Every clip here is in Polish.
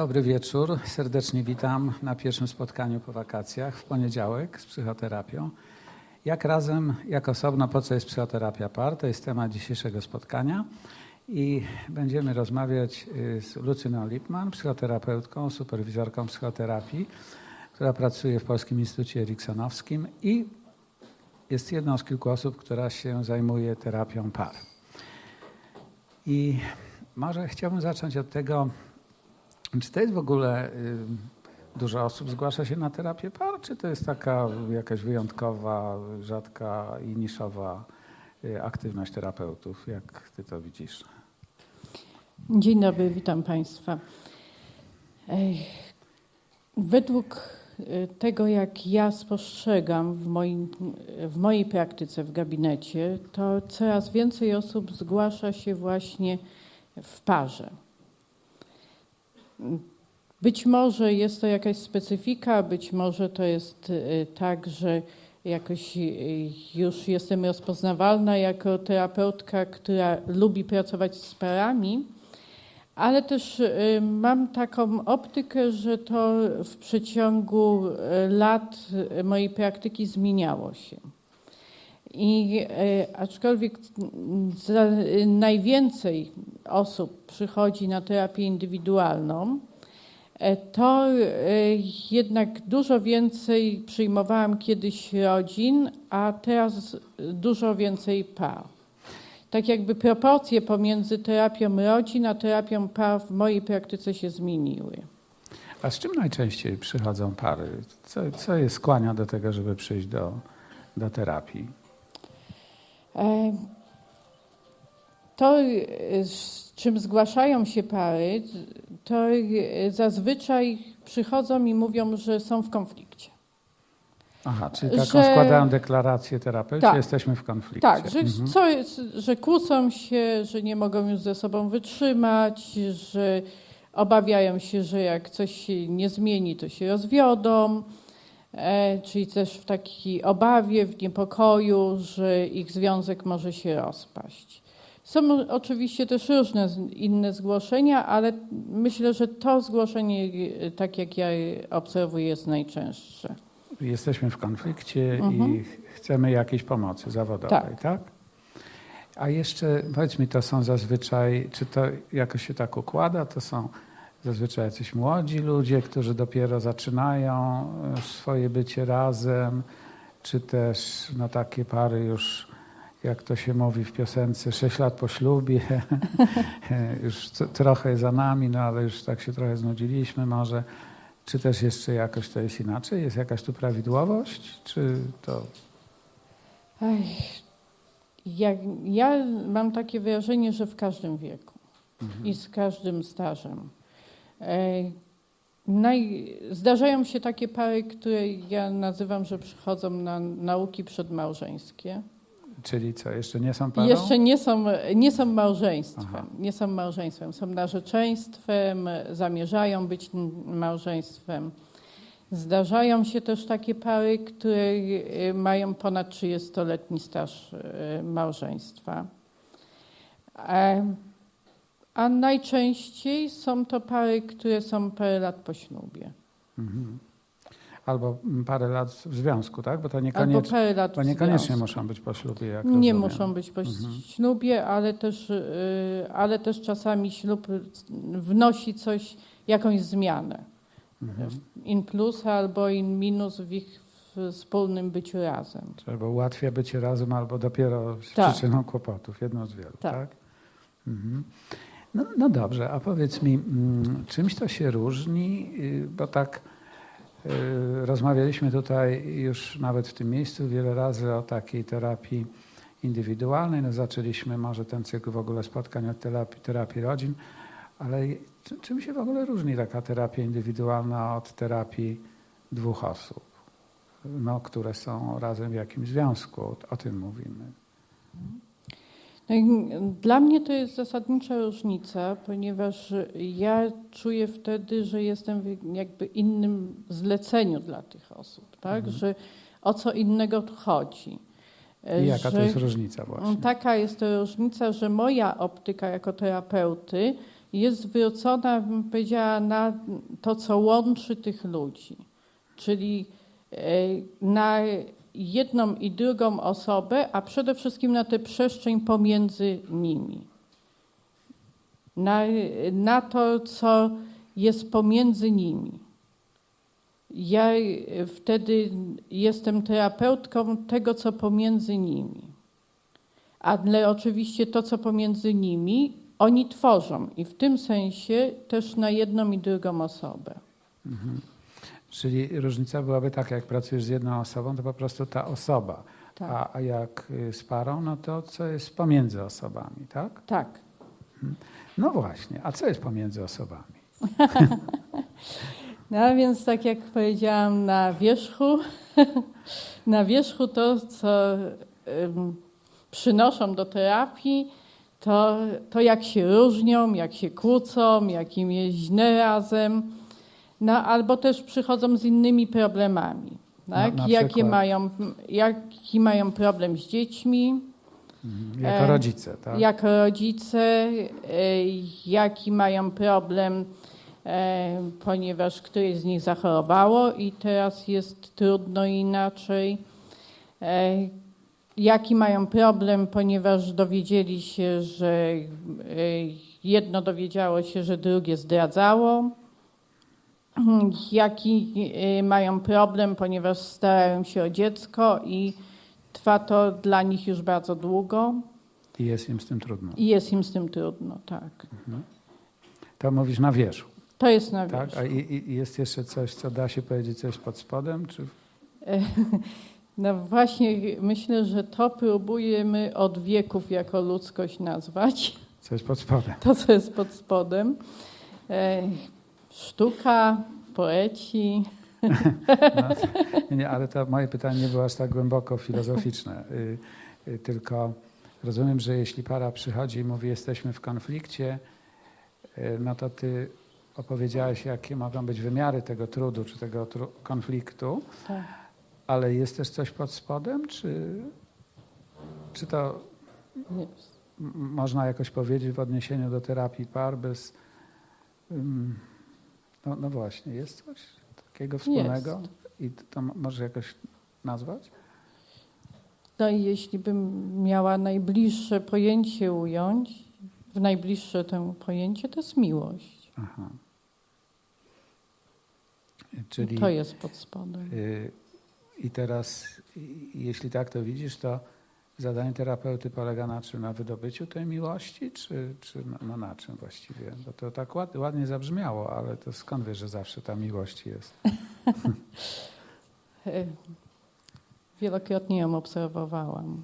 Dobry wieczór. Serdecznie witam na pierwszym spotkaniu po wakacjach w poniedziałek z psychoterapią. Jak razem, jak osobno, po co jest psychoterapia par? To jest temat dzisiejszego spotkania. I będziemy rozmawiać y, z Lucyną Lipman, psychoterapeutką, superwizorką psychoterapii, która pracuje w Polskim Instytucie Eriksonowskim i jest jedną z kilku osób, która się zajmuje terapią par. I może chciałbym zacząć od tego, czy to jest w ogóle y, dużo osób zgłasza się na terapię par, czy to jest taka jakaś wyjątkowa, rzadka i niszowa y, aktywność terapeutów? Jak ty to widzisz? Dzień dobry, witam Państwa. Według y, tego, jak ja spostrzegam w, moim, w mojej praktyce w gabinecie, to coraz więcej osób zgłasza się właśnie w parze. Być może jest to jakaś specyfika, być może to jest y, tak, że jakoś y, już jestem rozpoznawalna jako terapeutka, która lubi pracować z parami, ale też y, mam taką optykę, że to w przeciągu lat mojej praktyki zmieniało się. I aczkolwiek najwięcej osób przychodzi na terapię indywidualną, E, to e, jednak dużo więcej przyjmowałam kiedyś rodzin, a teraz dużo więcej par. Tak jakby proporcje pomiędzy terapią rodzin a terapią par w mojej praktyce się zmieniły. A z czym najczęściej przychodzą pary? Co, co je skłania do tego, żeby przyjść do, do terapii? E, to, z czym zgłaszają się pary, to zazwyczaj przychodzą i mówią, że są w konflikcie. Aha, czyli taką że, składają deklarację terapeuty, tak, jesteśmy w konflikcie. Tak, że, mhm. co że kłócą się, że nie mogą już ze sobą wytrzymać, że obawiają się, że jak coś się nie zmieni, to się rozwiodą. E, czyli też w takiej obawie, w niepokoju, że ich związek może się rozpaść. Są oczywiście też różne inne zgłoszenia, ale myślę, że to zgłoszenie, tak jak ja obserwuję, jest najczęstsze. Jesteśmy w konflikcie mhm. i chcemy jakiejś pomocy zawodowej, tak. tak? A jeszcze powiedz mi, to są zazwyczaj, czy to jakoś się tak układa, to są zazwyczaj jacyś młodzi ludzie, którzy dopiero zaczynają e, swoje bycie razem, czy też no, takie pary już jak to się mówi w piosence, sześć lat po ślubie, już trochę za nami, no ale już tak się trochę znudziliśmy może. Czy też jeszcze jakoś to jest inaczej? Jest jakaś tu prawidłowość? Czy to... Ech, ja, ja mam takie wrażenie, że w każdym wieku mhm. i z każdym stażem. Naj, zdarzają się takie pary, które ja nazywam, że przychodzą na nauki przedmałżeńskie. Czyli co, jeszcze nie są parą? Jeszcze nie są, nie są małżeństwem. Aha. Nie są małżeństwem. Są narzeczeństwem, zamierzają być małżeństwem. Zdarzają się też takie pary, które y, mają ponad 30-letni staż y, małżeństwa. A najczęściej są to pary, które są parę lat po ślubie. Mhm albo parę lat w związku, tak? Bo to niekoniecznie, parę lat bo niekoniecznie muszą być po ślubie. Jak nie rozumiem. muszą być po mhm. ślubie, ale też, y, ale też czasami ślub wnosi coś, jakąś zmianę. Mhm. In plus albo in minus w ich wspólnym byciu razem. Albo ułatwia bycie razem, albo dopiero z tak. przyczyną kłopotów, jedną z wielu, tak? tak? Mhm. No, no dobrze, a powiedz mi, mm, czymś to się różni, y, bo tak Y, rozmawialiśmy tutaj już nawet w tym miejscu wiele razy o takiej terapii indywidualnej. No zaczęliśmy może ten cykl w ogóle spotkań od terapii, terapii rodzin, ale czym się w ogóle różni taka terapia indywidualna od terapii dwóch osób, no, które są razem w jakimś związku? O tym mówimy. Dla mnie to jest zasadnicza różnica, ponieważ ja czuję wtedy, że jestem w jakby innym zleceniu dla tych osób, tak? Mhm. że o co innego tu chodzi. I jaka to jest różnica właśnie? Taka jest to różnica, że moja optyka jako terapeuty jest zwrócona, bym powiedziała, na to, co łączy tych ludzi, czyli e, na jedną i drugą osobę, a przede wszystkim na tę przestrzeń pomiędzy nimi. Na, na to, co jest pomiędzy nimi. Ja wtedy jestem terapeutką tego, co pomiędzy nimi. Ale oczywiście to, co pomiędzy nimi, oni tworzą i w tym sensie też na jedną i drugą osobę. Mhm. Czyli różnica byłaby taka, jak pracujesz z jedną osobą, to po prostu ta osoba. Tak. A, a jak y, z parą, no to co jest pomiędzy osobami, tak? Tak. Mhm. No właśnie, a co jest pomiędzy osobami? no więc tak jak powiedziałam, na wierzchu, na wierzchu to, co przynoszą do terapii, to, to jak się różnią, jak się kłócą, jak im jest źle razem, no, albo też przychodzą z innymi problemami. Tak? Na, na Jakie mają, jaki mają problem z dziećmi. Mhm. Jako rodzice, tak? Jako rodzice, e, jaki mają problem, e, ponieważ któreś z nich zachorowało i teraz jest trudno inaczej. E, jaki mają problem, ponieważ dowiedzieli się, że jedno dowiedziało się, że drugie zdradzało jaki mają problem, ponieważ starają się o dziecko i trwa to dla nich już bardzo długo. I jest im z tym trudno. I jest im z tym trudno, tak. Mhm. To mówisz na wierzchu. To jest na tak? A i, i jest jeszcze coś, co da się powiedzieć, coś pod spodem? Czy... No właśnie, myślę, że to próbujemy od wieków jako ludzkość nazwać. Co jest pod spodem? To, co jest pod spodem. Sztuka, poeci. No, nie, ale to moje pytanie nie było aż tak głęboko filozoficzne. Y, y, tylko rozumiem, że jeśli para przychodzi i mówi, jesteśmy w konflikcie, y, no to ty opowiedziałeś, jakie mogą być wymiary tego trudu czy tego tru konfliktu. Tak. Ale jest też coś pod spodem, czy, czy to można jakoś powiedzieć w odniesieniu do terapii par bez. Um, no, no właśnie, jest coś takiego wspólnego jest. i to może jakoś nazwać? No i jeśli bym miała najbliższe pojęcie ująć, w najbliższe to pojęcie to jest miłość. Aha. Czyli, to jest pod spodem. Y, I teraz, jeśli tak to widzisz, to zadanie terapeuty polega na czym? Na wydobyciu tej miłości, czy, czy no, na czym właściwie? Bo to tak ład, ładnie zabrzmiało, ale to skąd wiesz, że zawsze ta miłość jest? Wielokrotnie ją obserwowałam.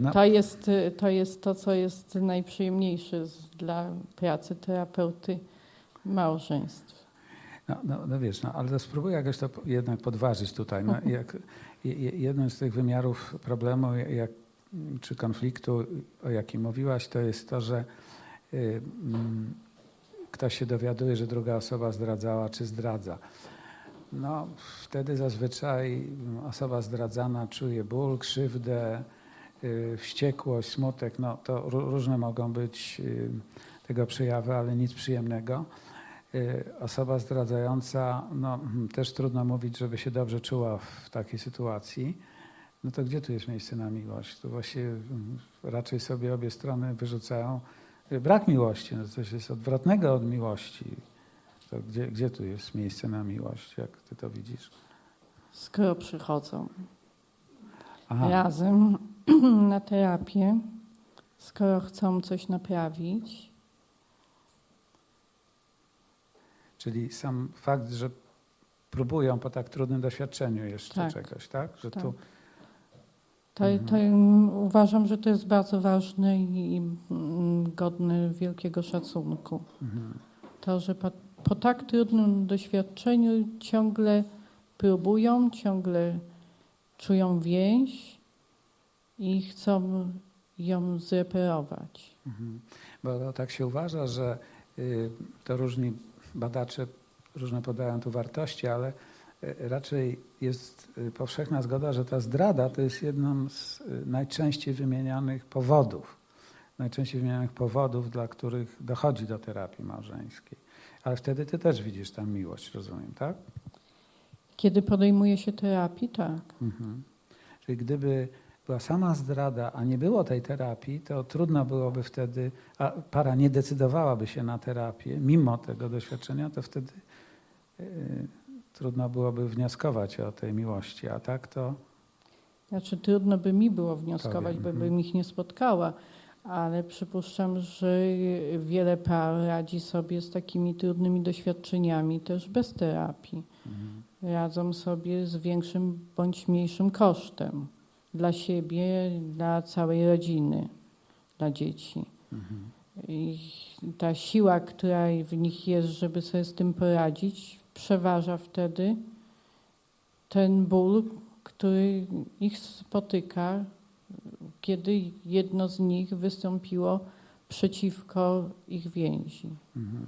No. To, jest, to jest to, co jest najprzyjemniejsze dla pracy terapeuty małżeństw. No, no, no wiesz, no, ale spróbuję jakoś to jednak podważyć tutaj. No, jak, jednym z tych wymiarów problemu jak, czy konfliktu, o jakim mówiłaś, to jest to, że y, mm, ktoś się dowiaduje, że druga osoba zdradzała czy zdradza. No, wtedy zazwyczaj osoba zdradzana czuje ból, krzywdę, y, wściekłość, smutek. No, to różne mogą być y, tego przejawy, ale nic przyjemnego. Y, osoba zdradzająca, no, hmm, też trudno mówić, żeby się dobrze czuła w takiej sytuacji. No to gdzie tu jest miejsce na miłość? Tu właśnie hmm, raczej sobie obie strony wyrzucają y, brak miłości. No coś jest odwrotnego od miłości. To gdzie, gdzie tu jest miejsce na miłość? Jak ty to widzisz? Skoro przychodzą Aha. razem na terapię, skoro chcą coś naprawić, Czyli sam fakt, że próbują po tak trudnym doświadczeniu jeszcze tak. czegoś, tak? Że tak. Tu... To, mhm. to uważam, że to jest bardzo ważne i, godne wielkiego szacunku. Mhm. To, że po, po, tak trudnym doświadczeniu ciągle próbują, ciągle czują więź i chcą ją zreperować. Mhm. Bo tak się uważa, że y, to różni badacze różne podają tu wartości, ale e, raczej jest e, powszechna zgoda, że ta zdrada to jest jedną z e, najczęściej wymienianych powodów najczęściej wymienionych powodów, dla których dochodzi do terapii małżeńskiej. Ale wtedy ty też widzisz tam miłość, rozumiem, tak? Kiedy podejmuje się terapii, tak. Mhm. Czyli gdyby była sama zdrada, a nie było tej terapii, to trudno byłoby wtedy, a para nie decydowałaby się na terapię, mimo tego doświadczenia, to wtedy yy, trudno byłoby wnioskować o tej miłości, a tak to. Znaczy, trudno by mi było wnioskować, bo bym ich nie spotkała, ale przypuszczam, że wiele par radzi sobie z takimi trudnymi doświadczeniami też bez terapii. Mhm. Radzą sobie z większym bądź mniejszym kosztem dla siebie, dla całej rodziny, dla dzieci. Mhm. I ta siła, która w nich jest, żeby sobie z tym poradzić, przeważa wtedy ten ból, który ich spotyka, kiedy jedno z nich wystąpiło przeciwko ich więzi. Mhm.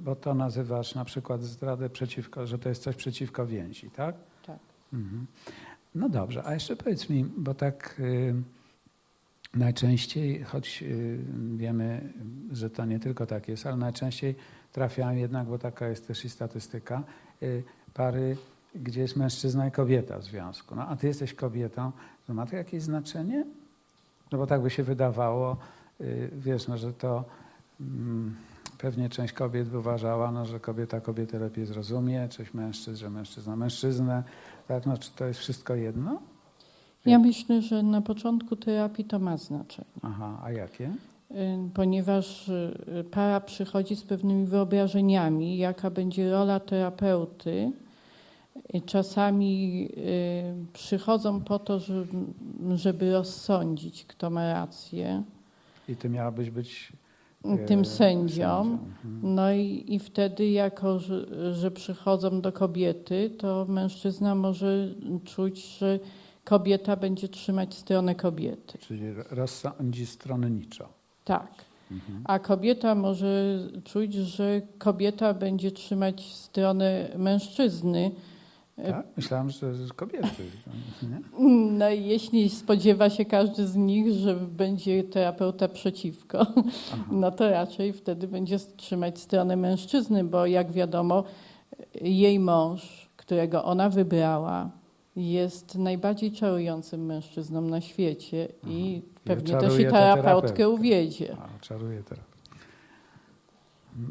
Bo to nazywasz na przykład zdradę przeciwko, że to jest coś przeciwko więzi, tak? Tak. Mhm. No dobrze, a jeszcze powiedz mi, bo tak y, najczęściej, choć y, wiemy, że to nie tylko tak jest, ale najczęściej trafiają jednak, bo taka jest też i statystyka, y, pary, gdzie jest mężczyzna i kobieta w związku. No a ty jesteś kobietą, to ma to jakieś znaczenie? No bo tak by się wydawało, wiesz, no, że to mm, pewnie część kobiet by uważała, no, że kobieta kobietę lepiej zrozumie, część mężczyzn, że mężczyzna mężczyznę. Tak, no, czy to jest wszystko jedno? Ja myślę, że na początku terapii to ma znaczenie. Aha, a jakie? Y, ponieważ y, para przychodzi z pewnymi wyobrażeniami, jaka będzie rola terapeuty. Y, Czasami przychodzą po to, żeby, rozsądzić, kto ma rację, I ty miałabyś być tym sędzią. Mhm. No i, i wtedy, jako że, że przychodzą do kobiety, to mężczyzna może czuć, że kobieta będzie trzymać stronę kobiety. Czyli rozsądzi stronniczo. Tak. Mhm. A kobieta może czuć, że kobieta będzie trzymać stronę mężczyzny. Tak? Myślałam, że z kobiety. Nie? No i jeśli spodziewa się każdy z nich, że będzie terapeuta przeciwko, Aha. no to raczej wtedy będzie trzymać stronę mężczyzny, bo jak wiadomo, jej mąż, którego ona wybrała, jest najbardziej czarującym mężczyzną na świecie i I pewnie też czaruje i terapeutkę uwiedzie. A, czaruję teraz.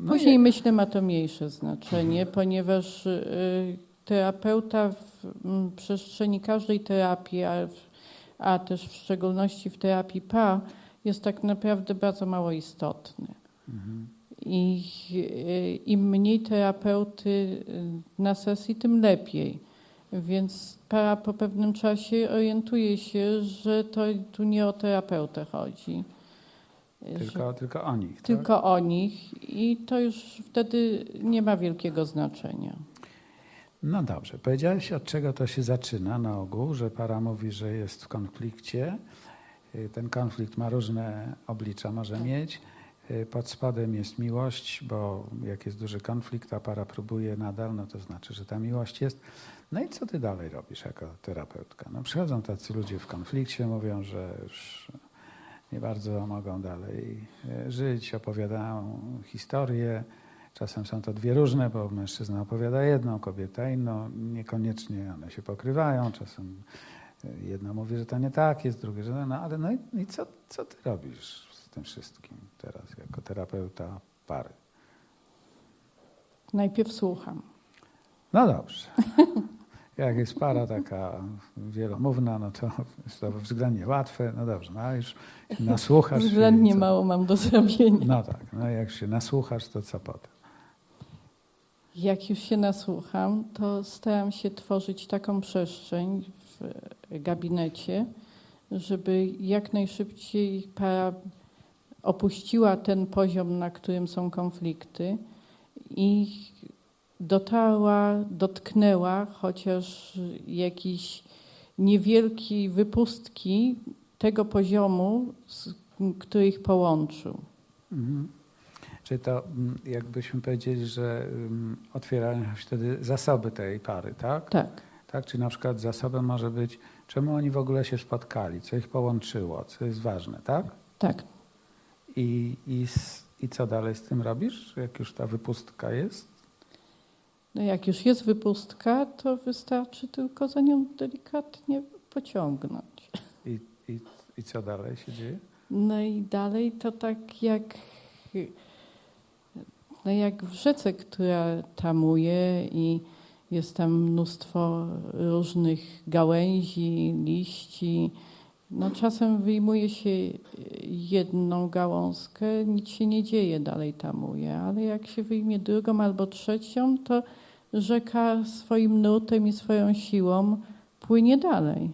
No Później i- myślę ma to mniejsze znaczenie, ponieważ y, terapeuta w m, przestrzeni każdej terapii, a, w- a też w szczególności w terapii PA, jest tak naprawdę bardzo mało istotny. Mhm. I im mniej terapeuty y, na sesji, tym lepiej. Więc para po pewnym czasie orientuje się, że to tu nie o terapeutę chodzi. że- Tylko, tylko o nich. tak? tylko o nich i to już wtedy nie ma wielkiego znaczenia. No dobrze, powiedziałeś od czego to się zaczyna na ogół, że para mówi, że jest w konflikcie. Y, Ten konflikt ma różne oblicza, może mieć. Y, Pod spodem jest miłość, bo jak jest duży konflikt, a para próbuje nadal, no to znaczy, że ta miłość jest. No i co ty dalej robisz jako terapeutka? No przychodzą tacy ludzie w konflikcie, mówią, że już nie bardzo mogą dalej y, żyć, opowiadają historie. Czasem są to dwie różne, bo mężczyzna opowiada jedną, kobieta inną. Niekoniecznie one się pokrywają. Czasem y, jedna mówi, że to nie tak jest, drugie, że no, ale no i, i co, co ty robisz z tym wszystkim teraz jako terapeuta pary? Najpierw słucham. No dobrze. Jak jest para taka wielomówna, no to jest to względnie łatwe. No dobrze, no już nasłuchasz. Względnie mało mam do zrobienia. No tak, no jak się nasłuchasz, to co potem? Jak już się nasłucham, to staram się tworzyć taką przestrzeń w gabinecie, żeby jak najszybciej para opuściła ten poziom, na którym są konflikty i dotarła, dotknęła chociaż jakiś niewielkiej wypustki tego poziomu, który ich połączył. Mhm. Czyli to mm, jakbyśmy powiedzieli, że mm, otwierają się wtedy zasoby tej pary, tak? Tak. tak? Czyli na przykład zasobem może być, czemu oni w ogóle się spotkali, co ich połączyło, co jest ważne, tak? Tak. I, i, I co dalej z tym robisz, jak już ta wypustka jest? No jak już jest wypustka, to wystarczy tylko za nią delikatnie pociągnąć. I, i, i co dalej się dzieje? No i dalej to tak jak, no jak w rzece, która tamuje i jest tam mnóstwo różnych gałęzi, liści. No czasem wyjmuje się jedną gałązkę, nic się nie dzieje, dalej tamuje, ale jak się wyjmie drugą albo trzecią, to rzeka swoim nurtem i swoją siłą płynie dalej.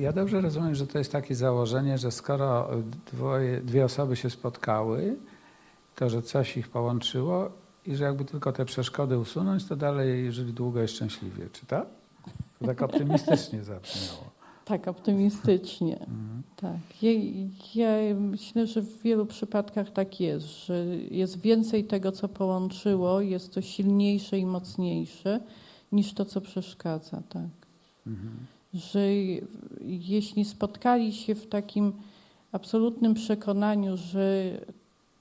Ja dobrze rozumiem, że to jest takie założenie, że skoro dwoje, dwie osoby się spotkały, to że coś ich połączyło i że jakby tylko te przeszkody usunąć, to dalej żyli długo i szczęśliwie, czy tak? To tak optymistycznie zabrzmiało. Tak, optymistycznie. Mhm. Tak. Ja, ja myślę, że w wielu przypadkach tak jest, że jest więcej tego, co połączyło, jest to silniejsze i mocniejsze niż to, co przeszkadza. Tak. Mhm. Że jeśli spotkali się w takim absolutnym przekonaniu, że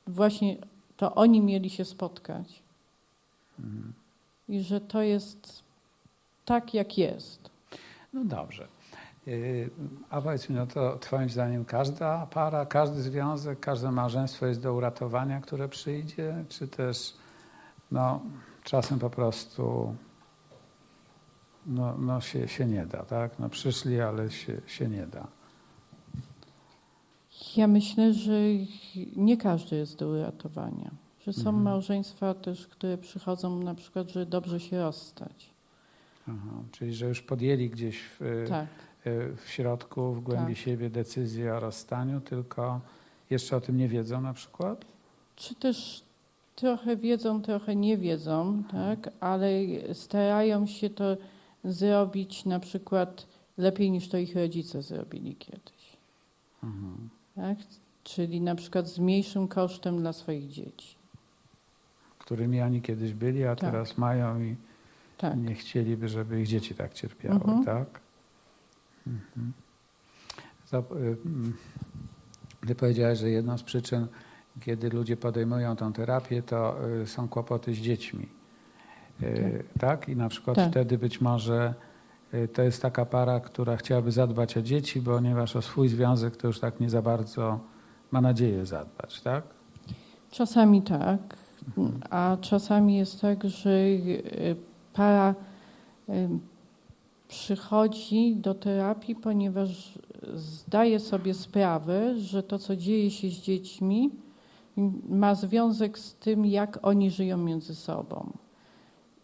właśnie to oni mieli się spotkać Mhm. i że to jest tak, jak jest. No dobrze. Y, A powiedz mi, no to Twoim zdaniem każda para, każdy związek, każde małżeństwo jest do uratowania, które przyjdzie, czy też no, czasem po prostu no, no się, się nie da, tak? No przyszli, ale się, się nie da. Ja myślę, że nie każdy jest do uratowania. Że są Mhm. małżeństwa też, które przychodzą na przykład, że dobrze się rozstać. Aha, czyli, że już podjęli gdzieś w, Tak, y, w środku, w głębi Tak. siebie decyzję o rozstaniu, tylko jeszcze o tym nie wiedzą na przykład? czy też trochę wiedzą, trochę nie wiedzą, tak, ale starają się to zrobić na przykład lepiej niż to ich rodzice zrobili kiedyś. Mhm. Tak? Czyli na przykład z mniejszym kosztem dla swoich dzieci. Którymi oni kiedyś byli, a Tak. teraz mają i Tak. nie chcieliby, żeby ich dzieci tak cierpiały, Mhm. tak? Mhm. Y, mm, Ty powiedziałeś, że jedną z przyczyn, kiedy ludzie podejmują tą terapię, to y, są kłopoty z dziećmi. Y, tak? I na przykład Tak. wtedy być może to jest taka para, która chciałaby zadbać o dzieci, ponieważ o swój związek to już tak nie za bardzo ma nadzieję zadbać, tak? Czasami tak, a czasami jest tak, że y, para y, przychodzi do terapii, ponieważ zdaje sobie sprawę, że to, co dzieje się z dziećmi, ma związek z tym, jak oni żyją między sobą.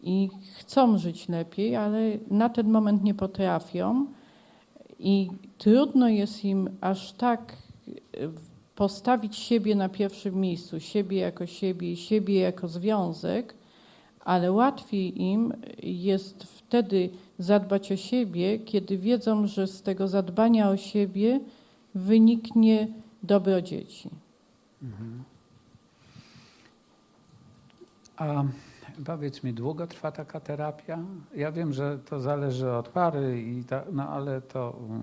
I chcą żyć lepiej, ale na ten moment nie potrafią. I trudno jest im aż tak y, postawić siebie na pierwszym miejscu, siebie jako siebie i siebie jako związek, ale łatwiej im jest wtedy zadbać o siebie, kiedy wiedzą, że z tego zadbania o siebie wyniknie dobro dzieci. A powiedz mi, długo trwa taka terapia? Ja wiem, że to zależy od pary, i ta, no ale to mm,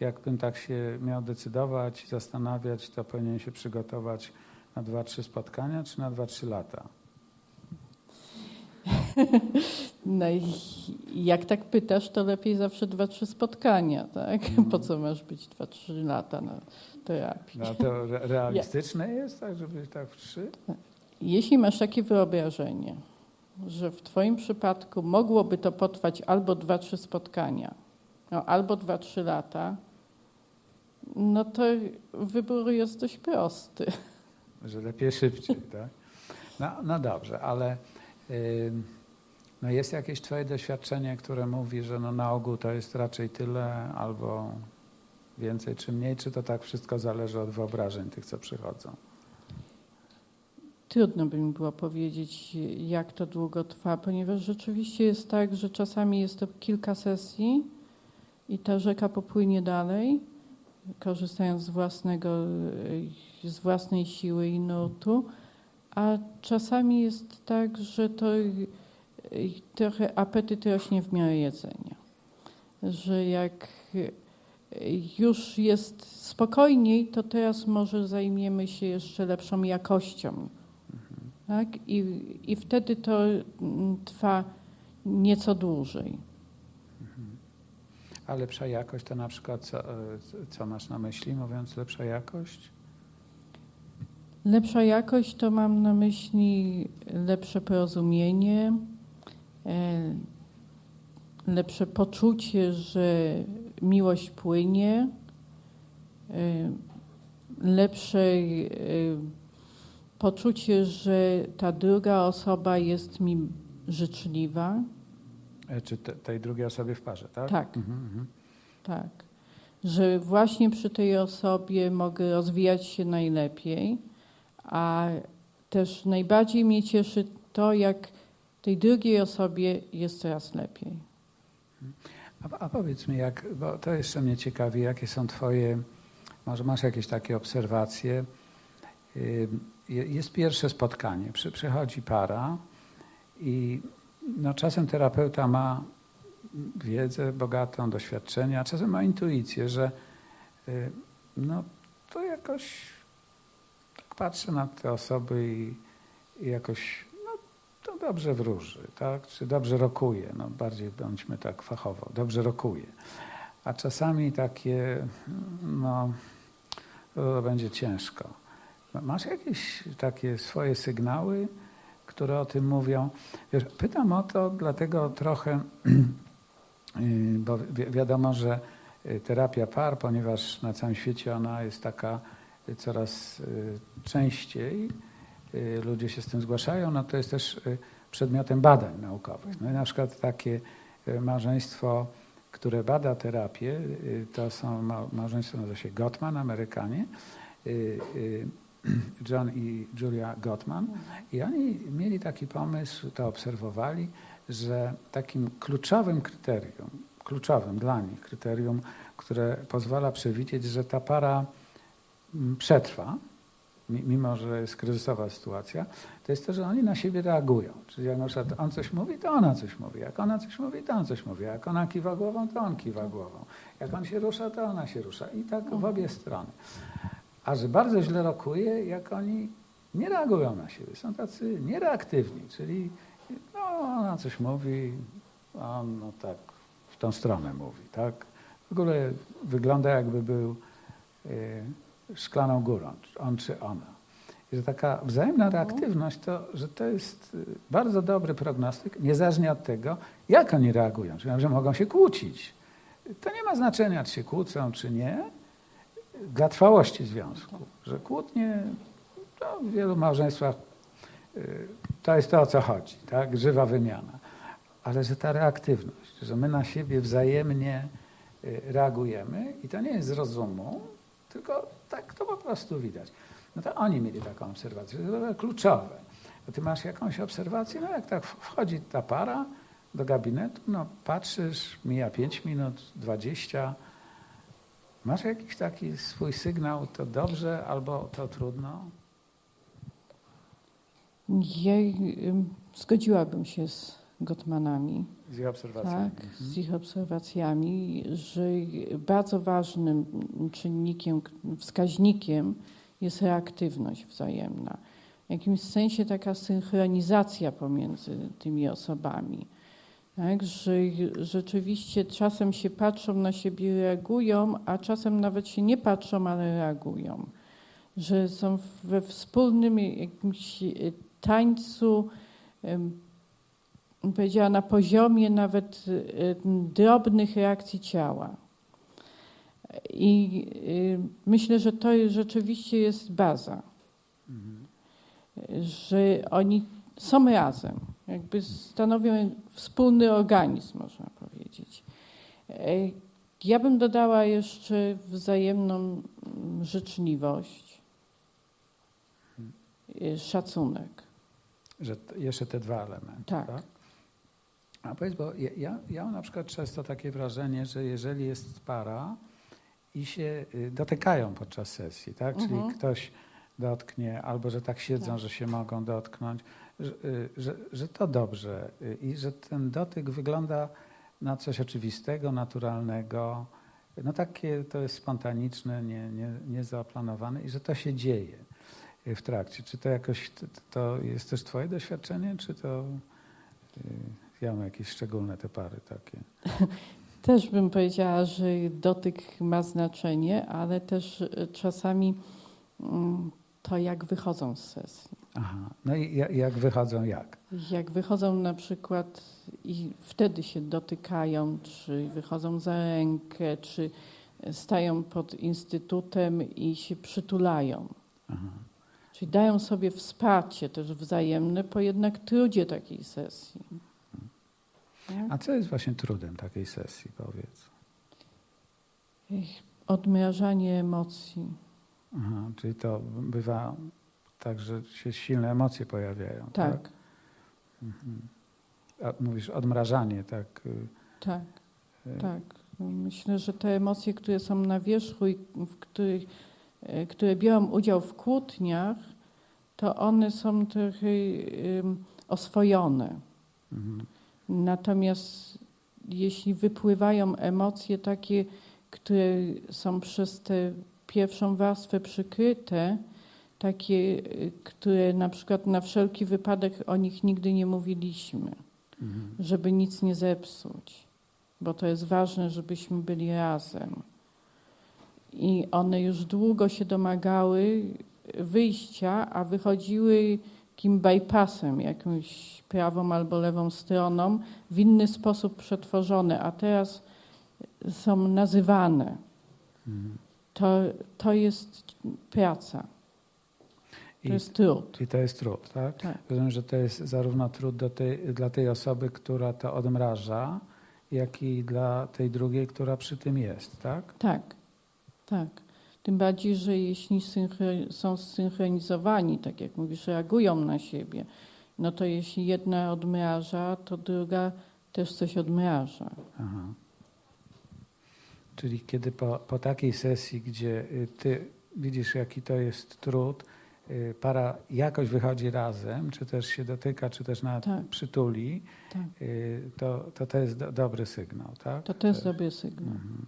jakbym tak się miał decydować zastanawiać, to powinien się przygotować na dwa, trzy spotkania, czy na dwa, trzy lata? No i jak tak pytasz, to lepiej zawsze dwa, trzy spotkania, tak? Po co masz być dwa, trzy lata na terapii? No to re realistyczne jest, tak, żeby tak w trzy? Jeśli masz takie wyobrażenie, że w Twoim przypadku mogłoby to potrwać albo dwa, trzy spotkania, no, albo dwa, trzy lata, no to wybór jest dość prosty. Że lepiej szybciej, tak? No, no dobrze, ale no jest jakieś Twoje doświadczenie, które mówi, że no na ogół to jest raczej tyle, albo więcej czy mniej, czy to tak wszystko zależy od wyobrażeń tych, co przychodzą? Trudno by mi było powiedzieć, jak to długo trwa, ponieważ rzeczywiście jest tak, że czasami jest to kilka sesji i ta rzeka popłynie dalej, korzystając z, własnego, z własnej siły i nurtu, a czasami jest tak, że to trochę apetyt rośnie w miarę jedzenia. Że jak już jest spokojniej, to teraz może zajmiemy się jeszcze lepszą jakością. Tak? I, I wtedy to mm, trwa nieco dłużej. A lepsza jakość to na przykład co, e, co masz na myśli, mówiąc lepsza jakość? Lepsza jakość to mam na myśli lepsze porozumienie, e, lepsze poczucie, że miłość płynie, e, lepsze poczucie, że ta druga osoba jest mi życzliwa. Czy te, tej drugiej osobie w parze, tak? Tak. Mhm, mhm. Tak. Że właśnie przy tej osobie mogę rozwijać się najlepiej, a też najbardziej mnie cieszy to, jak tej drugiej osobie jest coraz lepiej. A, a powiedz mi, jak, bo to jeszcze mnie ciekawi, jakie są Twoje, może masz jakieś takie obserwacje? Jest pierwsze spotkanie, Przy, przychodzi para i no, czasem terapeuta ma wiedzę bogatą, doświadczenie, a czasem ma intuicję, że y, no, to jakoś tak patrzę na te osoby i, i jakoś no, to dobrze wróży, tak? czy dobrze rokuje, no, bardziej bądźmy tak fachowo, dobrze rokuje. A czasami takie, no, to będzie ciężko. Masz jakieś takie swoje sygnały, które o tym mówią? Wiesz, pytam o to dlatego trochę, y, bo wi wiadomo, że y, terapia par, ponieważ na całym świecie ona jest taka y, coraz częściej, ludzie się z tym zgłaszają, no to jest też przedmiotem badań naukowych. No i na przykład takie małżeństwo, które bada terapię, to są małżeństwo, nazywa się Gottman, Amerykanie, John i Julia Gottman. I oni mieli taki pomysł, to obserwowali, że takim kluczowym kryterium, kluczowym dla nich kryterium, które pozwala przewidzieć, że ta para mm, przetrwa, mimo że jest kryzysowa sytuacja, to jest to, że oni na siebie reagują. Czyli jak na przykład on coś mówi, to ona coś mówi. Jak ona coś mówi, to on coś mówi. Jak ona kiwa głową, to on kiwa głową. Jak on się rusza, to ona się rusza. I tak w obie strony. A że bardzo źle rokuje, jak oni nie reagują na siebie. Są tacy niereaktywni, czyli no, ona coś mówi, a on no tak w tą stronę mówi, tak? W ogóle wygląda jakby był y, szklaną górą, on czy ona. I że taka wzajemna reaktywność, to, że to jest e, bardzo dobry prognostyk, niezależnie od tego, jak oni reagują. Czyli, że mogą się kłócić. To nie ma znaczenia, czy się kłócą, czy nie, dla trwałości związku, że kłótnie to w wielu małżeństwach y, to jest to, o co chodzi, tak? żywa wymiana. Ale że ta reaktywność, że my na siebie wzajemnie y, reagujemy i to nie jest z rozumu, tylko tak to po prostu widać. No to oni mieli taką obserwację, to jest kluczowe. A ty masz jakąś obserwację, no jak tak wchodzi ta para do gabinetu, no patrzysz, mija 5 minut, 20, Masz jakiś taki swój sygnał, to dobrze albo to trudno? Ja zgodziłabym się z Gottmanami. Z ich obserwacjami. Tak, mhm. z ich obserwacjami, że bardzo ważnym czynnikiem, wskaźnikiem jest reaktywność wzajemna. W jakimś sensie taka synchronizacja pomiędzy tymi osobami. Tak, że rzeczywiście czasem się patrzą na siebie, reagują, a czasem nawet się nie patrzą, ale reagują. Że są we wspólnym jakimś e, tańcu, powiedziała, na poziomie nawet drobnych reakcji ciała. I myślę, że to rzeczywiście jest baza. Mhm. Że oni są razem jakby stanowią wspólny organizm, można powiedzieć. E, ja bym dodała jeszcze wzajemną życzliwość, e, szacunek. Że jeszcze te dwa elementy. Tak. tak? A powiedz, bo ja, ja mam na przykład często takie wrażenie, że jeżeli jest para i się y, dotykają podczas sesji, tak? Czyli mhm. ktoś dotknie, albo że tak siedzą, tak. że się mogą dotknąć, że, y, że, że to dobrze y, i że ten dotyk wygląda na coś oczywistego, naturalnego, no takie to jest spontaniczne, nie, nie, niezaplanowane i że to się dzieje w trakcie. Czy to jakoś, to, to jest też twoje doświadczenie, czy to y, ja mam jakieś szczególne te pary takie? Też bym powiedziała, że dotyk ma znaczenie, ale też y, czasami mm, to jak wychodzą z sesji. Aha, no i jak wychodzą jak? Jak wychodzą na przykład i wtedy się dotykają, czy wychodzą za rękę, czy stają pod instytutem i się przytulają. Aha. Czyli dają sobie wsparcie też wzajemne po jednak trudzie takiej sesji. A co jest właśnie trudem takiej sesji, powiedz? Odmrażanie emocji. Aha, czyli to bywa tak, że się silne emocje pojawiają, tak? tak? Mhm. A mówisz odmrażanie, tak? Y, tak, y, tak. Myślę, że te emocje, które są na wierzchu i w których, y, które biorą udział w kłótniach, to one są trochę oswojone. Mhm. Natomiast jeśli wypływają emocje takie, które są przez tę pierwszą warstwę przykryte, takie, które na przykład na wszelki wypadek o nich nigdy nie mówiliśmy, mhm. żeby nic nie zepsuć, bo to jest ważne, żebyśmy byli razem. I one już długo się domagały wyjścia, a wychodziły takim bypassem, jakąś prawą albo lewą stroną, w inny sposób przetworzone, a teraz są nazywane. Mhm. To, to jest praca. To I, jest trud. I to jest trud, tak? tak. Rozumiem, że to jest zarówno trud tej, dla tej osoby, która to odmraża, jak i dla tej drugiej, która przy tym jest, tak? Tak, tak. Tym bardziej, że jeśli są zsynchronizowani, tak jak mówisz, reagują na siebie, no to jeśli jedna odmraża, to druga też coś odmraża. Aha. Czyli kiedy po, po takiej sesji, gdzie y, ty widzisz, jaki to jest trud, para jakoś wychodzi razem, czy też się dotyka, czy też nawet tak. przytuli, tak. Y, to, to to jest do, dobry sygnał, tak? To to jest dobry sygnał. Mhm.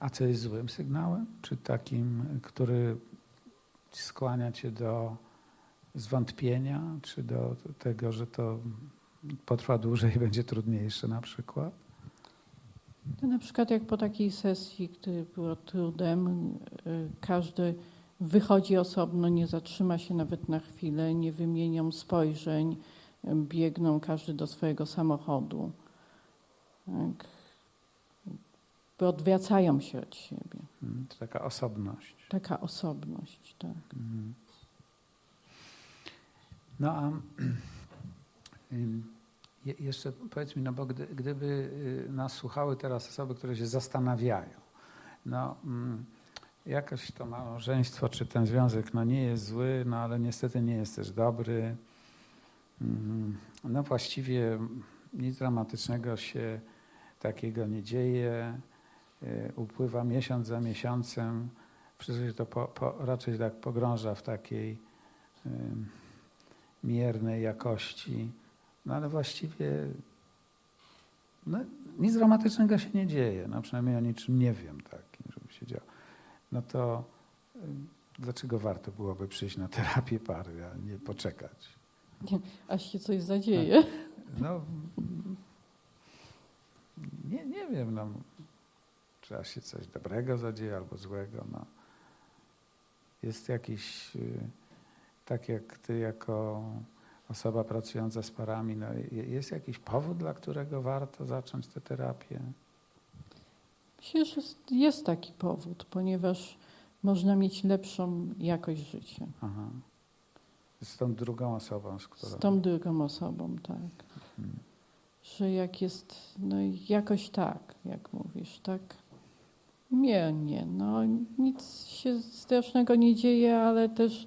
A co jest złym sygnałem? Czy takim, który skłania cię do zwątpienia, czy do tego, że to potrwa dłużej i będzie trudniejsze na przykład? To na przykład jak po takiej sesji, która była trudem, y, każdy wychodzi osobno, nie zatrzyma się nawet na chwilę, nie wymienią spojrzeń, biegną każdy do swojego samochodu. Tak odwracają się od siebie. Hmm, to taka osobność. Taka osobność, tak. Hmm. No a jeszcze powiedz mi, no bo gdy, gdyby y, nas słuchały teraz osoby, które się zastanawiają, no mm, jakoś to małżeństwo czy ten związek no nie jest zły, no ale niestety nie jest też dobry. Mm, no właściwie nic dramatycznego się takiego nie dzieje. Y, upływa miesiąc za miesiącem, wszystko się to po, po, raczej tak pogrąża w takiej y, miernej jakości, no ale właściwie no, nic dramatycznego się nie dzieje, no przynajmniej o niczym nie wiem takim, żeby się działo. No to dlaczego warto byłoby przyjść na terapię pary, a nie poczekać? Nie, aż się coś zadzieje. No, nie, nie wiem, no, czy aż się coś dobrego zadzieje albo złego. No. Jest jakiś, y, tak jak ty jako osoba pracująca z parami, no, jest jakiś powód, dla którego warto zacząć tę terapię? Myślę, że jest taki powód, ponieważ można mieć lepszą jakość życia. Aha. Z tą drugą osobą, z którą... Z tą drugą osobą, tak. Hmm. Że jak jest, no jakoś tak, jak mówisz, tak miernie. No, nic się strasznego nie dzieje, ale też,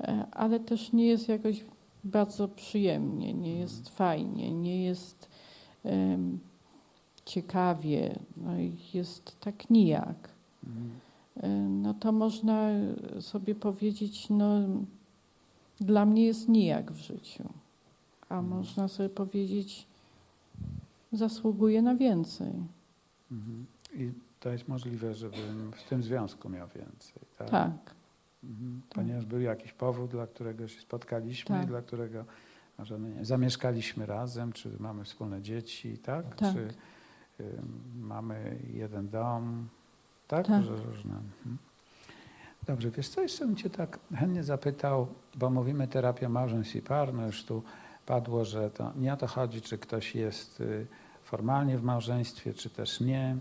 e, ale też nie jest jakoś bardzo przyjemnie, nie jest fajnie, nie jest um, ciekawie, no i jest tak nijak. Mhm. No to można sobie powiedzieć, no dla mnie jest nijak w życiu. A mhm. można sobie powiedzieć, zasługuje na więcej. Mhm. I to jest możliwe, żebym w tym związku miał więcej, tak? Tak. Mhm. Ponieważ był jakiś powód, dla którego się spotkaliśmy Tak. dla którego może nie, zamieszkaliśmy razem, czy mamy wspólne dzieci, tak? Tak. Czy mamy jeden dom, tak? Tak. Że różne. Mhm. Dobrze, wiesz co, jeszcze bym Cię tak chętnie zapytał, bo mówimy terapia małżeństw i par, no już tu padło, że to nie o to chodzi, czy ktoś jest y, formalnie w małżeństwie, czy też nie,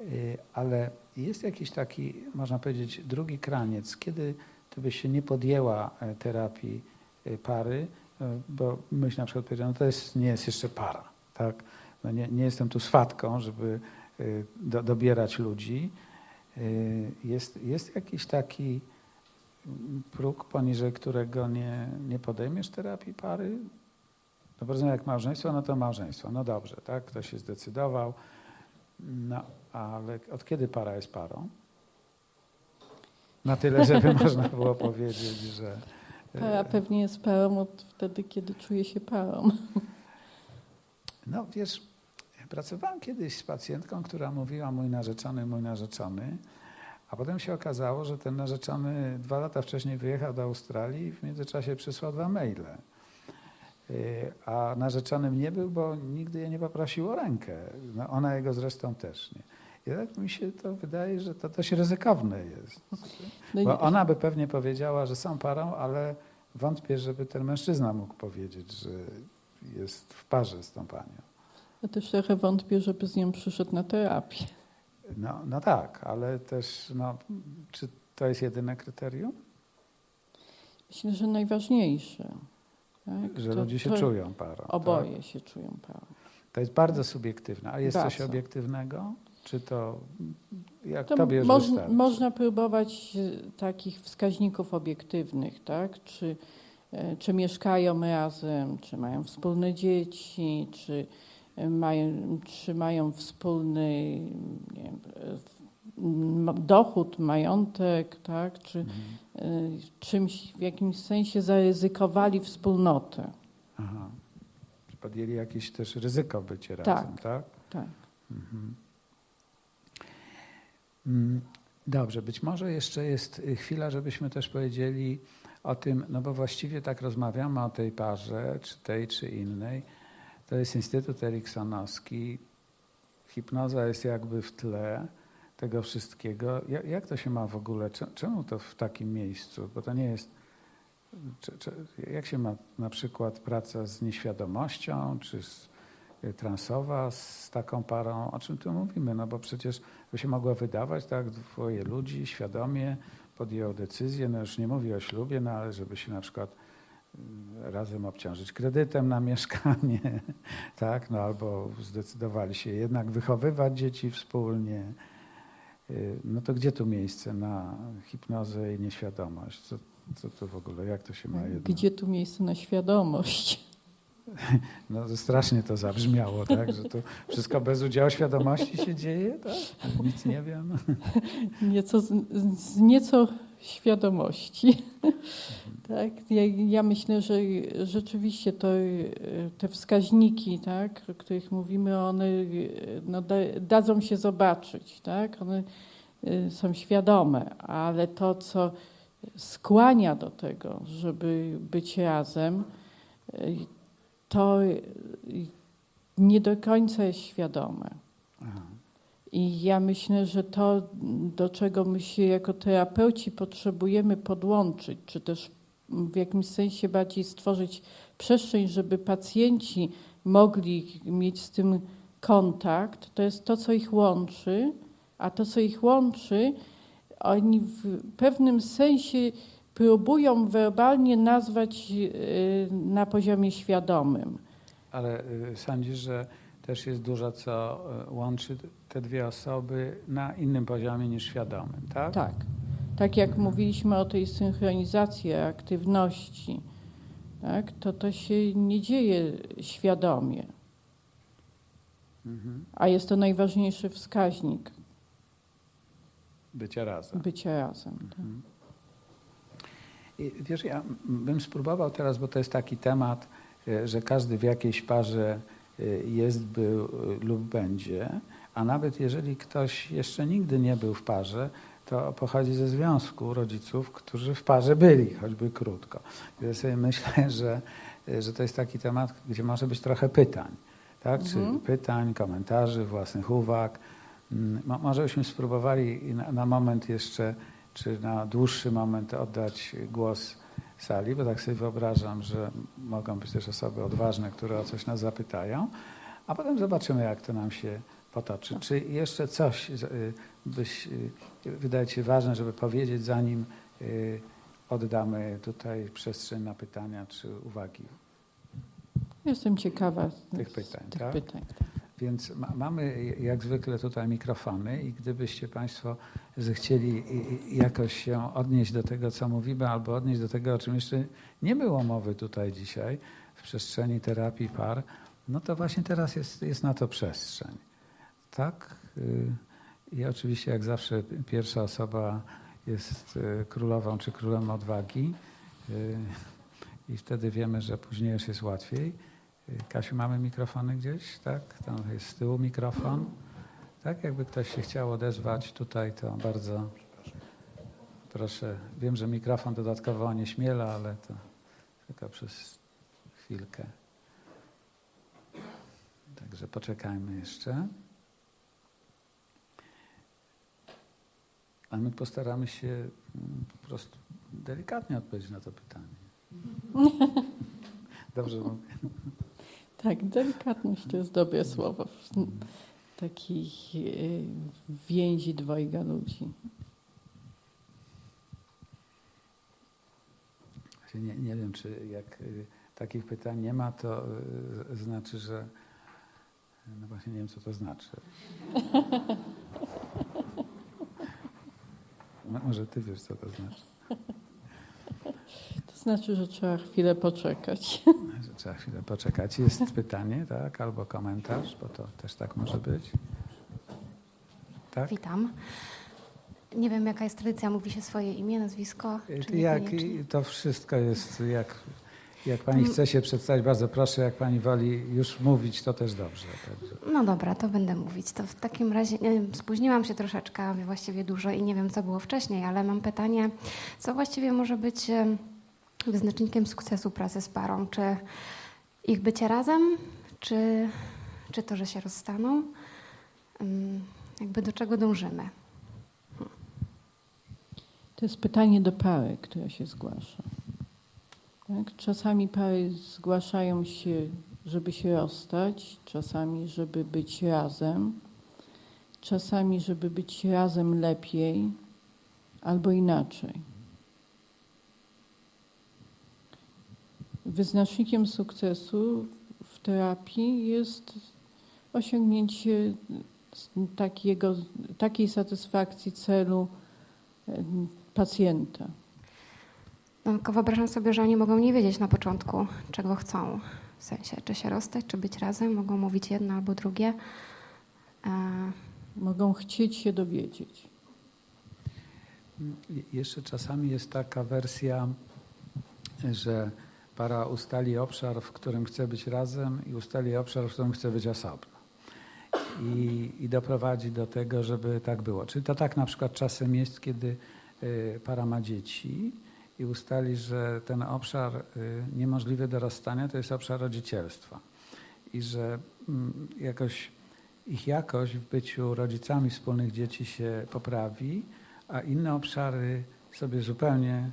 Y, ale jest jakiś taki, można powiedzieć, drugi kraniec, kiedy Ty byś się nie podjęła e, terapii y, pary, bo myś na przykład powiedział, no to jest, nie jest jeszcze para, tak? No nie, nie jestem tu swatką, żeby y, do, dobierać ludzi. Y, Jest, jest jakiś taki próg, poniżej którego nie, nie podejmiesz terapii pary? No powiedzmy, jak małżeństwo, no to małżeństwo. No dobrze, tak? Ktoś się zdecydował. No, ale od kiedy para jest parą? Na tyle, żeby można było powiedzieć, że... Para pewnie jest parą od wtedy, kiedy czuje się parą. No wiesz, pracowałem kiedyś z pacjentką, która mówiła mój narzeczony, mój narzeczony, a potem się okazało, że ten narzeczony dwa lata wcześniej wyjechał do Australii i w międzyczasie przysłał dwa maile. Y, A narzeczonym nie był, bo nigdy jej nie poprosił o rękę. No ona jego zresztą też nie. I tak mi się to wydaje, że to dość ryzykowne jest. No Bo ona by pewnie powiedziała, że są parą, ale wątpię, żeby ten mężczyzna mógł powiedzieć, że jest w parze z tą panią. Ja też trochę wątpię, żeby z nią przyszedł na terapię. No, no tak, ale też, no, czy to jest jedyne kryterium? Myślę, że najważniejsze. Tak? Że To- ludzie się czują parą. Oboje Tak? się czują parą. To jest bardzo subiektywne. A jest coś obiektywnego? Czy to, jak To tobie moż, wystarczy? można próbować e, takich wskaźników obiektywnych, tak? Czy, e, czy mieszkają razem, czy mają wspólne dzieci, czy mają, czy mają wspólny wiem, dochód, majątek, tak? Czy Mhm. e, czymś w jakimś sensie zaryzykowali wspólnotę. Aha. Podjęli jakieś też ryzyko bycie Tak. razem, tak? Tak. Mhm. Mm, Dobrze, być może jeszcze jest y, chwila, żebyśmy też powiedzieli o tym, no bo właściwie tak rozmawiamy o tej parze, czy tej, czy innej. To jest Instytut Eriksonowski. Hipnoza jest jakby w tle tego wszystkiego. Jak, to się ma w ogóle? Cze- Czemu to w takim miejscu? Bo to nie jest. Jak się ma na przykład praca z nieświadomością, czy z, y, transowa z taką parą? O czym tu mówimy? No bo przecież to się mogło wydawać, tak, dwoje ludzi świadomie podjęło decyzję, no już nie mówię o ślubie, no ale żeby się na przykład razem obciążyć kredytem na mieszkanie, tak, no albo zdecydowali się jednak wychowywać dzieci wspólnie. Y, No to gdzie tu miejsce na hipnozę i nieświadomość? Co, co to w ogóle, jak to się ma jedno? Gdzie tu miejsce na świadomość? No to strasznie to zabrzmiało, tak, że tu wszystko bez udziału świadomości się dzieje, tak? Nic nie wiem. Nieco, z, z nieco świadomości. tak? ja, ja myślę, że rzeczywiście to, y, te wskaźniki, tak, o których mówimy, one y, no, da, dadzą się zobaczyć. Tak? One y, są świadome, ale to, co skłania do tego, żeby być razem, to nie do końca jest świadome. Aha. I ja myślę, że to, do czego my się jako terapeuci potrzebujemy podłączyć, czy też w jakimś sensie bardziej stworzyć przestrzeń, żeby pacjenci mogli mieć z tym kontakt, to jest to, co ich łączy, a to, co ich łączy, oni w pewnym sensie próbują werbalnie nazwać y, na poziomie świadomym. Ale y, sądzisz, że też jest dużo, co y, łączy te dwie osoby na innym poziomie niż świadomym, tak? Tak. Tak jak mówiliśmy o tej synchronizacji aktywności, tak, to to się nie dzieje świadomie, Mhm. a jest to najważniejszy wskaźnik Bycia razem. bycia razem. Tak. Mhm. I wiesz, ja bym spróbował teraz, bo to jest taki temat, y, że każdy w jakiejś parze y, jest, był y, lub będzie, A nawet jeżeli ktoś jeszcze nigdy nie był w parze, to pochodzi ze związku rodziców, którzy w parze byli, choćby krótko. Więc sobie myślę, że, że to jest taki temat, gdzie może być trochę pytań. Tak? Mhm. Czy pytań, komentarzy, własnych uwag. Mm, mo- Może byśmy spróbowali na, na moment jeszcze, czy na dłuższy moment oddać głos sali, bo tak sobie wyobrażam, że mogą być też osoby odważne, które o coś nas zapytają, a potem zobaczymy, jak to nam się potoczy. Czy jeszcze coś y, byś, y, wydaje Ci się ważne, żeby powiedzieć, zanim y, oddamy tutaj przestrzeń na pytania czy uwagi? Jestem ciekawa Tych pytań, Tych tak? pytań. Więc ma, mamy jak zwykle tutaj mikrofony i gdybyście Państwo zechcieli jakoś się odnieść do tego, co mówimy, albo odnieść do tego, o czym jeszcze nie było mowy tutaj dzisiaj w przestrzeni terapii par, no to właśnie teraz jest, jest na to przestrzeń. Tak? Y, I oczywiście jak zawsze pierwsza osoba jest y, królową czy królem odwagi y, i wtedy wiemy, że później już jest łatwiej. Kasiu, mamy mikrofony gdzieś, tak? Tam jest z tyłu mikrofon. Tak, jakby ktoś się chciał odezwać tutaj, to bardzo proszę. Wiem, że mikrofon dodatkowo onieśmiela, ale to tylko przez chwilkę. Także poczekajmy jeszcze. A my postaramy się mm, po prostu delikatnie odpowiedzieć na to pytanie. Dobrze mówię. Tak, delikatność to jest dobre słowo. W takiej e, więzi dwojga ludzi. Właśnie Nie, nie wiem, czy jak y, takich pytań nie ma, to y, znaczy, że. No właśnie nie wiem, co to znaczy. No, może ty wiesz, co to znaczy. To znaczy, że trzeba chwilę poczekać. Że trzeba chwilę poczekać. Jest pytanie, tak? Albo komentarz, bo to też tak może być. Tak? Witam. Nie wiem, jaka jest tradycja, mówi się swoje imię, nazwisko, czy Jak, niekoniecznie? to wszystko jest, jak, jak pani chce się przedstawić, bardzo proszę, jak pani woli już mówić, to też dobrze. Także. No dobra, to będę mówić. To w takim razie wiem, spóźniłam się troszeczkę, właściwie dużo i nie wiem, co było wcześniej, ale mam pytanie, co właściwie może być em, wyznacznikiem sukcesu pracy z parą? Czy ich bycie razem, czy, czy to, że się rozstaną? Jakby do czego dążymy? To jest pytanie do pary, która się zgłasza. Tak? Czasami pary zgłaszają się, żeby się rozstać, czasami, żeby być razem, czasami, żeby być razem lepiej, albo inaczej. Wyznacznikiem sukcesu w terapii jest osiągnięcie takiego, takiej satysfakcji celu pacjenta. No, tylko wyobrażam sobie, że oni mogą nie wiedzieć na początku, czego chcą. W sensie, czy się rozstać, czy być razem. Mogą mówić jedno albo drugie. E, Mogą chcieć się dowiedzieć. Je- Jeszcze czasami jest taka wersja, że para ustali obszar, w którym chce być razem i ustali obszar, w którym chce być osobno. I, I doprowadzi do tego, żeby tak było. Czyli to tak na przykład czasem jest, kiedy y, para ma dzieci i ustali, że ten obszar y, niemożliwy do rozstania to jest obszar rodzicielstwa. I że mm, jakoś ich jakość w byciu rodzicami wspólnych dzieci się poprawi, a inne obszary sobie zupełnie,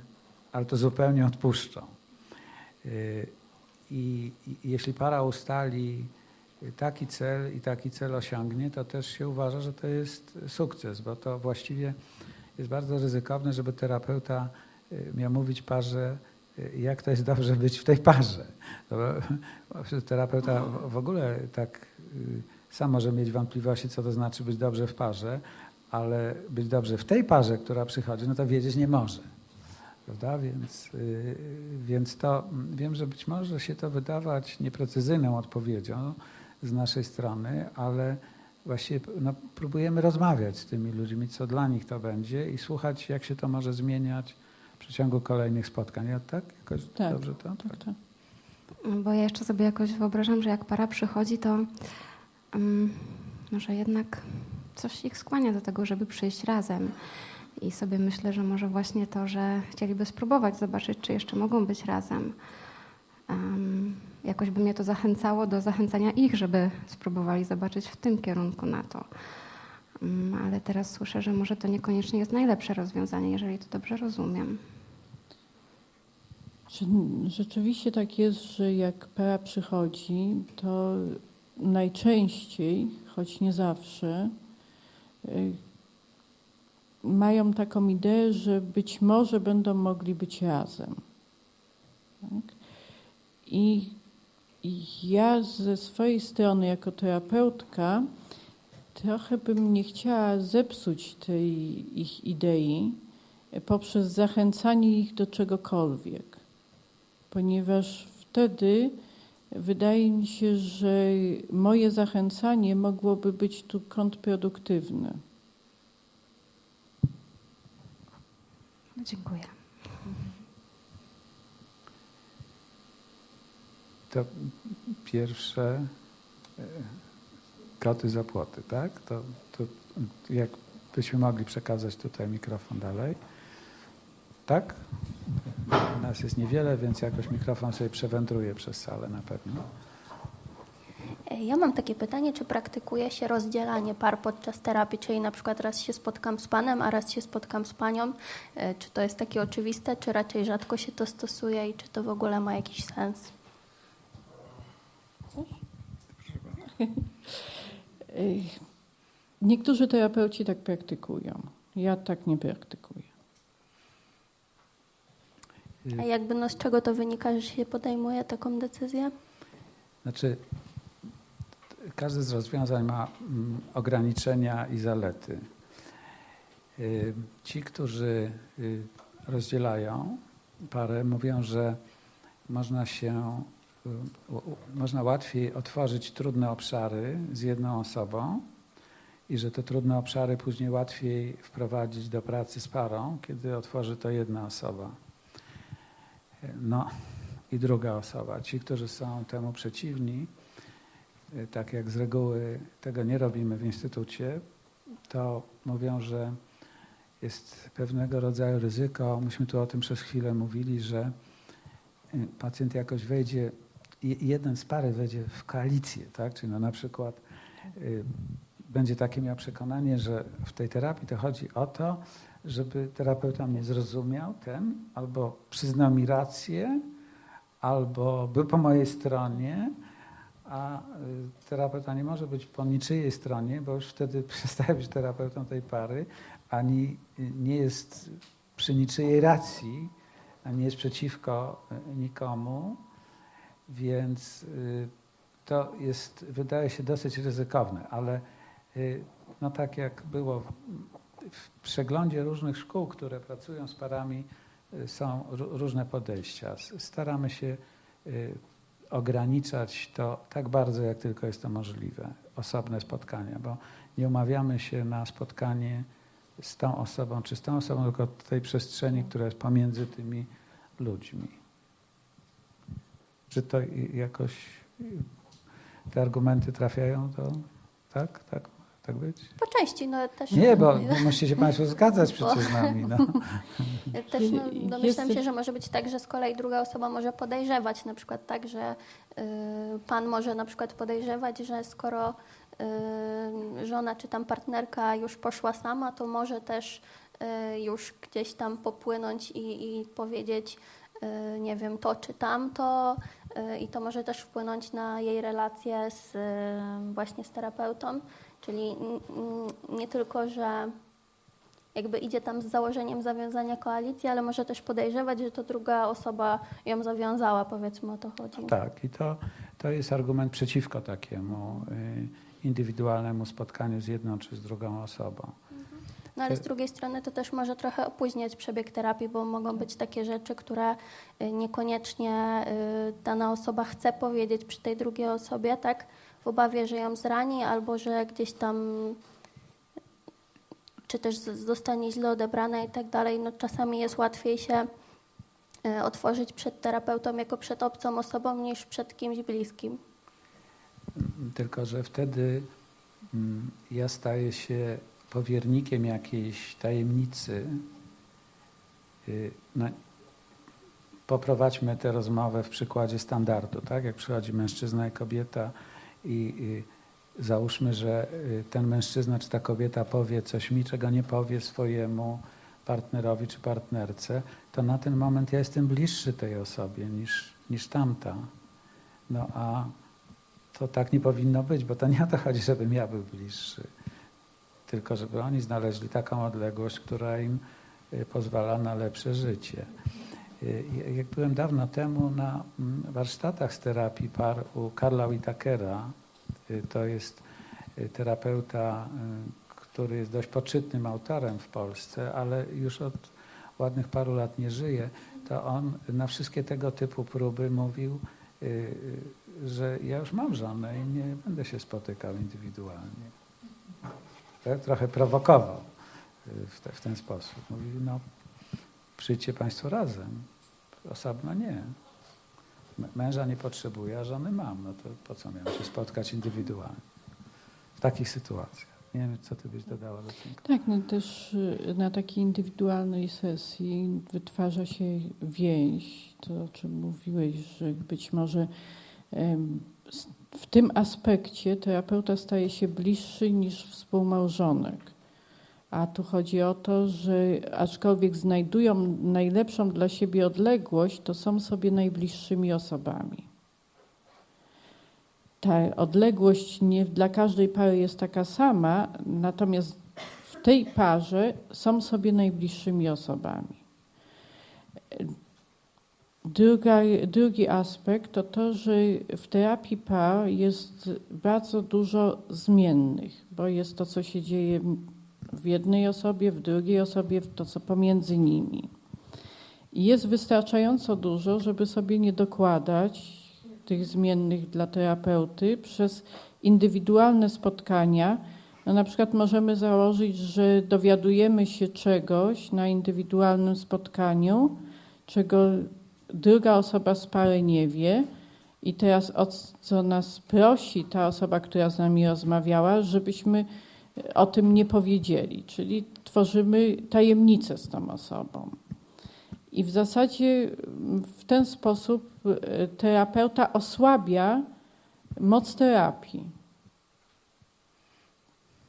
ale to zupełnie odpuszczą. Y, I, jeśli para ustali taki cel i taki cel osiągnie, to też się uważa, że to jest sukces, bo to właściwie jest bardzo ryzykowne, żeby terapeuta miał mówić parze, y, jak to jest dobrze być w tej parze. No bo terapeuta w- w ogóle tak y, sam może mieć wątpliwości, co to znaczy być dobrze w parze, ale być dobrze w tej parze, która przychodzi, no to wiedzieć nie może. Prawda? Więc, y, więc to mm, wiem, że być może się to wydawać nieprecyzyjną odpowiedzią z naszej strony, ale właściwie no, próbujemy rozmawiać z tymi ludźmi, co dla nich to będzie i słuchać, jak się to może zmieniać przeciągu kolejnych spotkań. Ja tak? Jakoś Tak, dobrze to? Tak, tak. Bo ja jeszcze sobie jakoś wyobrażam, że jak para przychodzi, to um, może jednak coś ich skłania do tego, żeby przyjść razem. I sobie myślę, że może właśnie to, że chcieliby spróbować zobaczyć, czy jeszcze mogą być razem, um, jakoś by mnie to zachęcało do zachęcania ich, żeby spróbowali zobaczyć w tym kierunku na to. Um, ale teraz słyszę, że może to niekoniecznie jest najlepsze rozwiązanie, jeżeli to dobrze rozumiem. Rzeczywiście tak jest, że jak para przychodzi, to najczęściej, choć nie zawsze, y, mają taką ideę, że być może będą mogli być razem. Tak? I ja ze swojej strony, jako terapeutka, trochę bym nie chciała zepsuć tej ich idei poprzez zachęcanie ich do czegokolwiek, ponieważ wtedy wydaje mi się, że moje zachęcanie mogłoby być tu kontrproduktywne. No, dziękuję. To pierwsze e, koty za płoty, tak? To, to jakbyśmy mogli przekazać tutaj mikrofon dalej. Tak? Nas jest niewiele, więc jakoś mikrofon sobie przewędruje przez salę na pewno. Ja mam takie pytanie, czy praktykuje się rozdzielanie par podczas terapii, czyli na przykład raz się spotkam z panem, a raz się spotkam z panią. E, czy to jest takie oczywiste, czy raczej rzadko się to stosuje i czy to w ogóle ma jakiś sens? Niektórzy terapeuci tak praktykują. Ja tak nie praktykuję. A jakby no z czego to wynika, że się podejmuje taką decyzję? Znaczy, każde z rozwiązań ma mm, ograniczenia i zalety. Y, ci, którzy y, rozdzielają parę, mówią, że można się y, można łatwiej otworzyć trudne obszary z jedną osobą i że te trudne obszary później łatwiej wprowadzić do pracy z parą, kiedy otworzy to jedna osoba. No i druga osoba. Ci, którzy są temu przeciwni, Y, tak jak z reguły tego nie robimy w instytucie, to mówią, że jest pewnego rodzaju ryzyko. Myśmy tu o tym przez chwilę mówili, że y, pacjent jakoś wejdzie, jeden z pary wejdzie w koalicję, tak? Czyli no na przykład y, będzie takie miał przekonanie, że w tej terapii to chodzi o to, żeby terapeuta mnie zrozumiał, ten, albo przyznał mi rację, albo był po mojej stronie, a y, terapeuta nie może być po niczyjej stronie, bo już wtedy przestaje być terapeutą tej pary, ani nie jest przy niczyjej racji, ani jest przeciwko y, nikomu, więc y, to jest, wydaje się dosyć ryzykowne, ale no tak jak było w przeglądzie różnych szkół, które pracują z parami, są różne podejścia. Staramy się ograniczać to tak bardzo, jak tylko jest to możliwe, osobne spotkania, bo nie umawiamy się na spotkanie z tą osobą, czy z tą osobą, tylko tej przestrzeni, która jest pomiędzy tymi ludźmi. Czy to jakoś te argumenty trafiają do. Tak, tak, tak być? Po części, no też. Nie, bo musicie się Państwo zgadzać przecież z nami. No. Też no, domyślam się, że może być tak, że z kolei druga osoba może podejrzewać, na przykład tak, że y, pan może na przykład podejrzewać, że skoro y, żona czy tam partnerka już poszła sama, to może też y, już gdzieś tam popłynąć i, i powiedzieć, y, nie wiem, to czy tamto y, i to może też wpłynąć na jej relacje z, y, właśnie z terapeutą. Czyli nie tylko, że jakby idzie tam z założeniem zawiązania koalicji, ale może też podejrzewać, że to druga osoba ją zawiązała, powiedzmy o to chodzi. Tak, i to, to jest argument przeciwko takiemu y, indywidualnemu spotkaniu z jedną czy z drugą osobą. No ale z drugiej strony to też może trochę opóźniać przebieg terapii, bo mogą być takie rzeczy, które y, niekoniecznie y, dana osoba chce powiedzieć przy tej drugiej osobie, tak? W obawie, że ją zrani, albo że gdzieś tam czy też zostanie źle odebrana i tak dalej, no czasami jest łatwiej się e, otworzyć przed terapeutą jako przed obcą osobą niż przed kimś bliskim. Tylko, że wtedy mm, ja staję się powiernikiem jakiejś tajemnicy. Y, no, poprowadźmy tę rozmowę w przykładzie standardu, tak? Jak przychodzi mężczyzna i kobieta i, i załóżmy, że y, ten mężczyzna czy ta kobieta powie coś mi, czego nie powie swojemu partnerowi czy partnerce, to na ten moment ja jestem bliższy tej osobie niż, niż tamta. No a to tak nie powinno być, bo to nie o to chodzi, żebym ja był bliższy, tylko żeby oni znaleźli taką odległość, która im y, pozwala na lepsze życie. Y, jak byłem dawno temu na mm, warsztatach z terapii par u Karla Whitakera, y, to jest terapeuta, który jest dość poczytnym autorem w Polsce, ale już od ładnych paru lat nie żyje, to on na wszystkie tego typu próby mówił, że ja już mam żonę i nie będę się spotykał indywidualnie. Trochę prowokował y, w, te, w ten sposób. Mówił, no przyjdźcie Państwo razem, osobno nie. Męża nie potrzebuję, a żony mam, no to po co miałem się spotkać indywidualnie w takich sytuacjach. Nie wiem, co ty byś dodała do tego. Tak, no też y, na takiej indywidualnej sesji wytwarza się więź, to o czym mówiłeś, że być może w tym aspekcie terapeuta staje się bliższy niż współmałżonek. A tu chodzi o to, że aczkolwiek znajdują najlepszą dla siebie odległość, to są sobie najbliższymi osobami. Ta odległość nie dla każdej pary jest taka sama, natomiast w tej parze są sobie najbliższymi osobami. Druga, drugi aspekt to to, że w terapii par jest bardzo dużo zmiennych, bo jest to, co się dzieje w jednej osobie, w drugiej osobie, w to, co pomiędzy nimi. I jest wystarczająco dużo, żeby sobie nie dokładać tych zmiennych dla terapeuty przez indywidualne spotkania. No na przykład możemy założyć, że dowiadujemy się czegoś na indywidualnym spotkaniu, czego druga osoba z pary nie wie i teraz o co nas prosi ta osoba, która z nami rozmawiała, żebyśmy o tym nie powiedzieli, czyli tworzymy tajemnicę z tą osobą. I w zasadzie w ten sposób e, terapeuta osłabia moc terapii,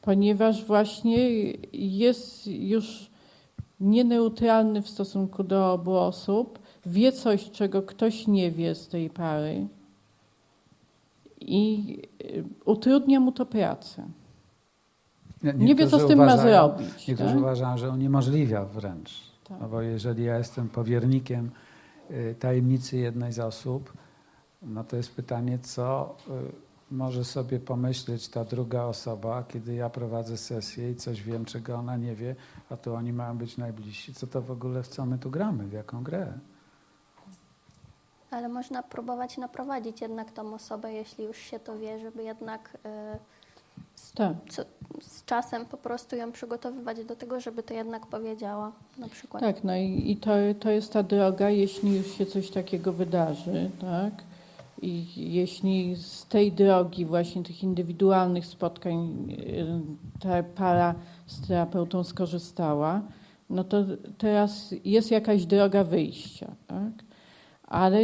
ponieważ właśnie jest już nieneutralny w stosunku do obu osób, wie coś, czego ktoś nie wie z tej pary i y, utrudnia mu to pracę. Nie, wie, co z tym ma zrobić. Niektórzy tak? uważają, że uniemożliwia wręcz. Tak. No bo jeżeli ja jestem powiernikiem y, tajemnicy jednej z osób, no to jest pytanie, co y, może sobie pomyśleć ta druga osoba, kiedy ja prowadzę sesję i coś wiem, czego ona nie wie, a tu oni mają być najbliżsi. Co to w ogóle, w co my tu gramy, w jaką grę? Ale można próbować naprowadzić jednak tą osobę, jeśli już się to wie, żeby jednak y. co, z czasem po prostu ją przygotowywać do tego, żeby to jednak powiedziała na przykład. Tak, no i, i to, to jest ta droga, jeśli już się coś takiego wydarzy, tak? I jeśli z tej drogi właśnie tych indywidualnych spotkań y, ta para z terapeutą skorzystała, no to teraz jest jakaś droga wyjścia, tak? ale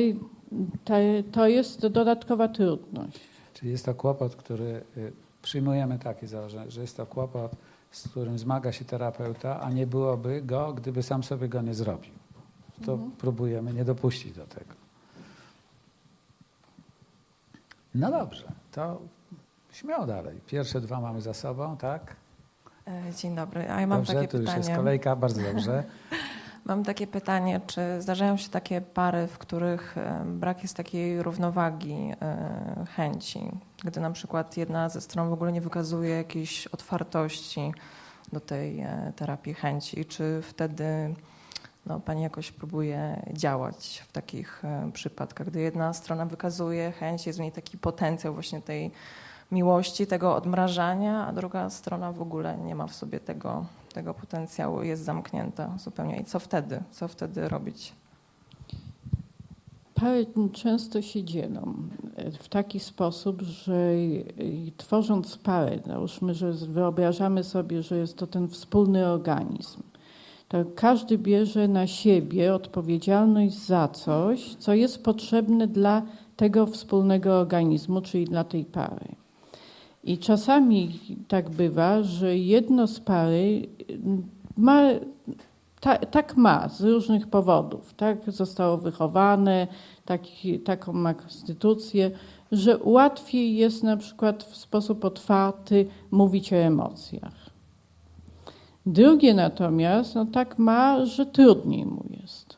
to jest dodatkowa trudność. Czyli jest to kłopot, który y, przyjmujemy takie założenie, że jest to kłopot, z którym zmaga się terapeuta, a nie byłoby go, gdyby sam sobie go nie zrobił. To mhm. próbujemy nie dopuścić do tego. No dobrze, to śmiało dalej. Pierwsze dwa mamy za sobą, tak? E, dzień dobry. A ja mam dobrze, takie tu pytanie. już jest kolejka, bardzo dobrze. Mam takie pytanie, czy zdarzają się takie pary, w których e, brak jest takiej równowagi e, chęci, gdy na przykład jedna ze stron w ogóle nie wykazuje jakiejś otwartości do tej e, terapii chęci, czy wtedy no, Pani jakoś próbuje działać w takich przypadkach, gdy jedna strona wykazuje chęć, jest w niej taki potencjał właśnie tej miłości, tego odmrażania, a druga strona w ogóle nie ma w sobie tego tego potencjału jest zamknięta zupełnie. I co wtedy? Co wtedy robić? pary często się dzielą w taki sposób, że tworząc parę, załóżmy, że wyobrażamy sobie, że jest to ten wspólny organizm, to każdy bierze na siebie odpowiedzialność za coś, co jest potrzebne dla tego wspólnego organizmu, czyli dla tej pary. I czasami tak bywa, że jedno z pary ma, ta, tak ma z różnych powodów. Tak zostało wychowane, taki, taką ma konstytucję, że łatwiej jest na przykład w sposób otwarty mówić o emocjach. Drugie natomiast, no tak ma, że trudniej mu jest.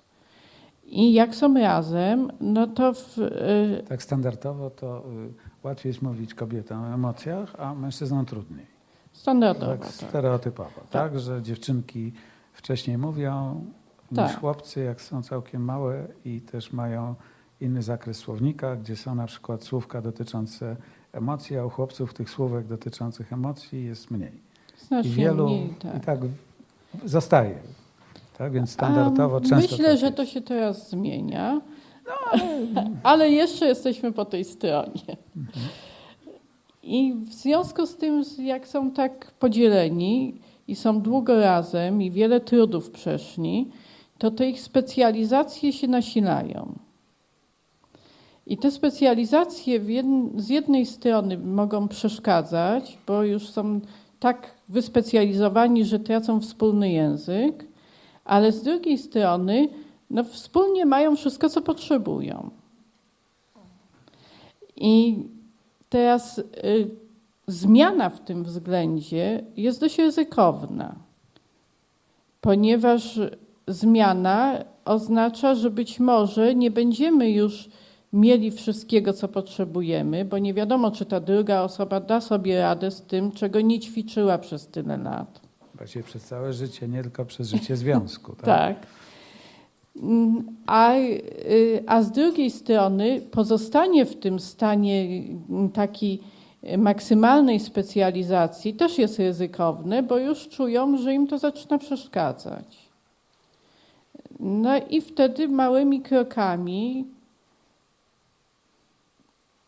I jak są razem, no to. W, y tak standardowo to y, łatwiej jest mówić kobietom o emocjach, a mężczyznom trudniej. Standardowo. Tak, tak. stereotypowo, tak. tak. że dziewczynki wcześniej mówią tak. niż chłopcy, jak są całkiem małe i też mają inny zakres słownika, gdzie są na przykład słówka dotyczące emocji, a u chłopców tych słówek dotyczących emocji jest mniej. Znacznie I wielu mniej, tak. i tak zostaje. Tak, więc standardowo często. Myślę, tak że to się teraz zmienia, no, ale jeszcze jesteśmy po tej stronie. I w związku z tym, jak są tak podzieleni i są długo razem i wiele trudów przeszli, to te ich specjalizacje się nasilają. I te specjalizacje z jednej strony mogą przeszkadzać, bo już są tak wyspecjalizowani, że tracą wspólny język, ale z drugiej strony no, wspólnie mają wszystko, co potrzebują. I teraz y, zmiana w tym względzie jest dość ryzykowna, ponieważ zmiana oznacza, że być może nie będziemy już mieli wszystkiego, co potrzebujemy, bo nie wiadomo, czy ta druga osoba da sobie radę z tym, czego nie ćwiczyła przez tyle lat. Właściwie przez całe życie, nie tylko przez życie związku. Tak. tak. A, y, a z drugiej strony pozostanie w tym stanie takiej maksymalnej specjalizacji też jest ryzykowne, bo już czują, że im to zaczyna przeszkadzać. No i wtedy małymi krokami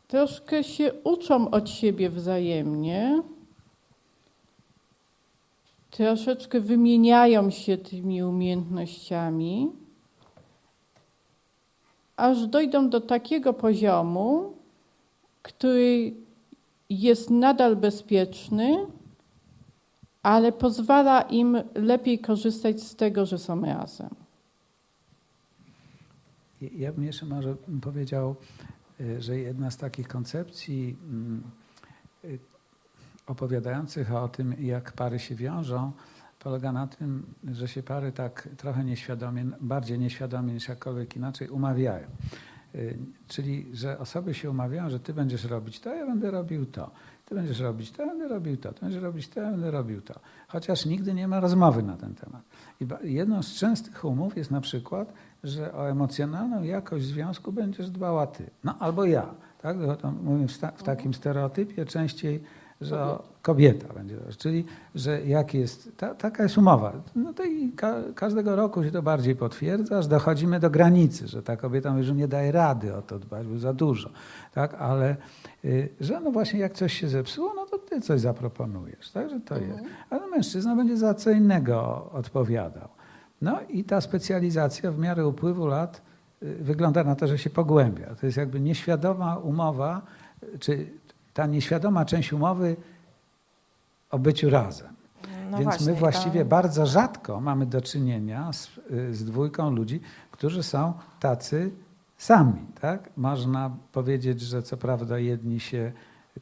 troszkę się uczą od siebie wzajemnie, troszeczkę wymieniają się tymi umiejętnościami, aż dojdą do takiego poziomu, który jest nadal bezpieczny, ale pozwala im lepiej korzystać z tego, że są razem. Ja bym jeszcze może powiedział, y, że jedna z takich koncepcji mm, y, opowiadających o tym, jak pary się wiążą, polega na tym, że się pary tak trochę nieświadomie, bardziej nieświadomie niż jakkolwiek inaczej umawiają. Y, czyli, że osoby się umawiają, że ty będziesz robić to, ja będę robił to. Ty będziesz robić to, ja będę robił to. Ty będziesz robić to, ja będę robił to. Chociaż nigdy nie ma rozmowy na ten temat. I jedną z częstych umów jest na przykład, że o emocjonalną jakość związku będziesz dbała ty. No albo ja. Tak? Mówię w, takim stereotypie częściej że kobieta będzie. Czyli, że jak jest, ta, taka jest umowa. No to i ka, każdego roku się to bardziej potwierdza, aż dochodzimy do granicy, że ta kobieta mówi, że nie daje rady o to dbać, bo za dużo. Tak? Ale y, że no właśnie jak coś się zepsuło, no to ty coś zaproponujesz. Tak? Że to mhm. jest. Ale mężczyzna będzie za co innego odpowiadał. No i ta specjalizacja w miarę upływu lat y, wygląda na to, że się pogłębia. To jest jakby nieświadoma umowa, czy ta nieświadoma część umowy o byciu razem. No Więc właśnie, my właściwie to... bardzo rzadko mamy do czynienia z, z dwójką ludzi, którzy są tacy sami. Tak? Można powiedzieć, że co prawda jedni się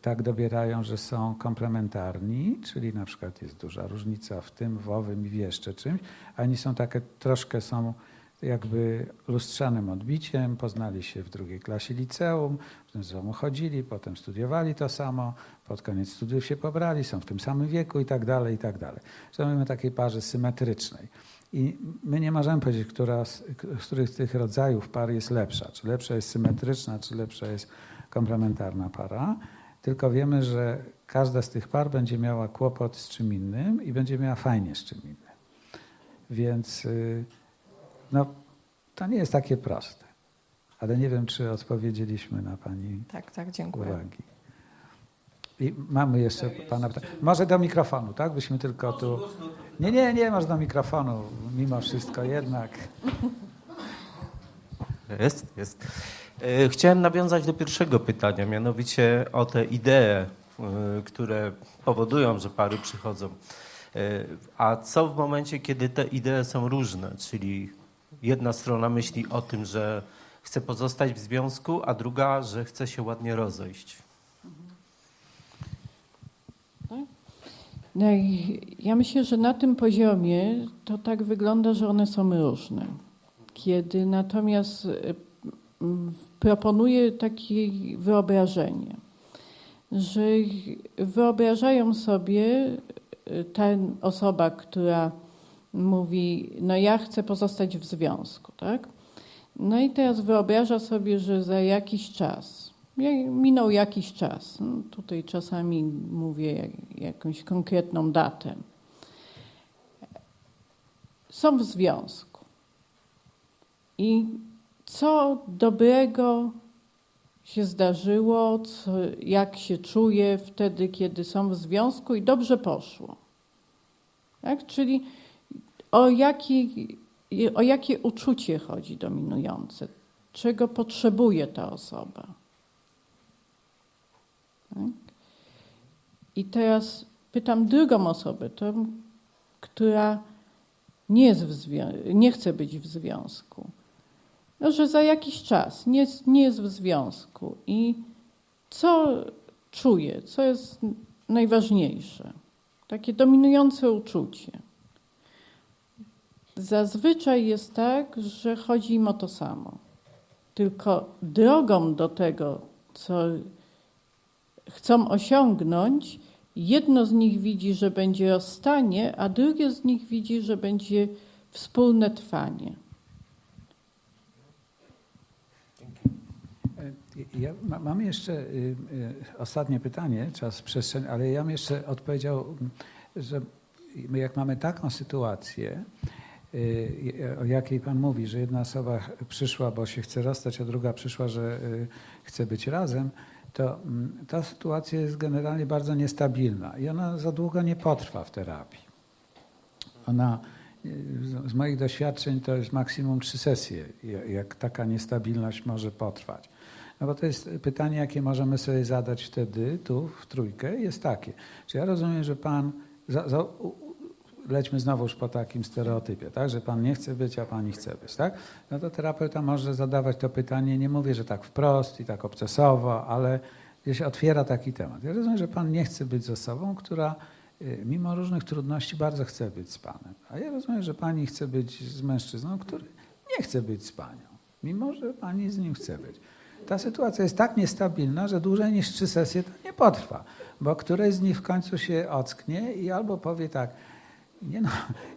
tak dobierają, że są komplementarni, czyli na przykład jest duża różnica w tym, w owym i w jeszcze czymś, a oni są takie, troszkę są jakby lustrzanym odbiciem, poznali się w drugiej klasie liceum, potem ze sobą chodzili, potem studiowali to samo, pod koniec studiów się pobrali, są w tym samym wieku i tak dalej, i tak dalej. Że mamy takiej parze symetrycznej. I my nie możemy powiedzieć, która z, których z tych rodzajów par jest lepsza. Czy lepsza jest symetryczna, czy lepsza jest komplementarna para. Tylko wiemy, że każda z tych par będzie miała kłopot z czym innym i będzie miała fajnie z czym innym. Więc... Yy, no, to nie jest takie proste. ale nie wiem, czy odpowiedzieliśmy na Pani tak, tak, dziękuję. uwagi. I mamy jeszcze Pana pytanie. Może do mikrofonu, tak? Byśmy tylko tu... Nie, nie, nie, może do mikrofonu, mimo wszystko jednak. Jest, jest. E, chciałem nawiązać do pierwszego pytania, mianowicie o te idee, e, które powodują, że pary przychodzą. E, a co w momencie, kiedy te idee są różne, czyli jedna strona myśli o tym, że chce pozostać w związku, a druga, że chce się ładnie rozejść? No ja myślę, że na tym poziomie to tak wygląda, że one są różne. Kiedy natomiast proponuję takie wyobrażenie, że wyobrażają sobie y, ta osoba, która mówi, no ja chcę pozostać w związku, tak? No i teraz wyobraża sobie, że za jakiś czas, minął jakiś czas, no tutaj czasami mówię jakąś konkretną datę, są w związku. I co dobrego się zdarzyło, co, jak się czuje wtedy, kiedy są w związku i dobrze poszło. Tak? Czyli o, jaki, o jakie uczucie chodzi dominujące, czego potrzebuje ta osoba. Tak? I teraz pytam drugą osobę, tą, która nie, jest nie chce być w związku no, że za jakiś czas nie, nie jest w związku i co czuje, co jest najważniejsze, takie dominujące uczucie. Zazwyczaj jest tak, że chodzi im o to samo. Tylko drogą do tego, co chcą osiągnąć, jedno z nich widzi, że będzie rozstanie, a drugie z nich widzi, że będzie wspólne trwanie. Ja mam jeszcze y, y, ostatnie pytanie, czas przestrzeń, ale ja bym jeszcze odpowiedział, że my jak mamy taką sytuację, y, o jakiej Pan mówi, że jedna osoba przyszła, bo się chce rozstać, a druga przyszła, że chce być razem, to mm, ta sytuacja jest generalnie bardzo niestabilna i ona za długo nie potrwa w terapii. Ona, z moich doświadczeń, to jest maksimum trzy sesje, jak taka niestabilność może potrwać. No bo to jest pytanie, jakie możemy sobie zadać wtedy, tu w trójkę, jest takie. Czy ja rozumiem, że pan, za, za, lećmy znowuż po takim stereotypie, tak, że pan nie chce być, a pani chce być, tak? No to terapeuta może zadawać to pytanie, nie mówię, że tak wprost i tak obcesowo, ale się otwiera taki temat. Ja rozumiem, że pan nie chce być z osobą, która y, mimo różnych trudności bardzo chce być z panem. A ja rozumiem, że pani chce być z mężczyzną, który nie chce być z panią, mimo że pani z nim chce być ta sytuacja jest tak niestabilna, że dłużej niż trzy sesje to nie potrwa, bo któreś z nich w końcu się ocknie i albo powie tak, nie no,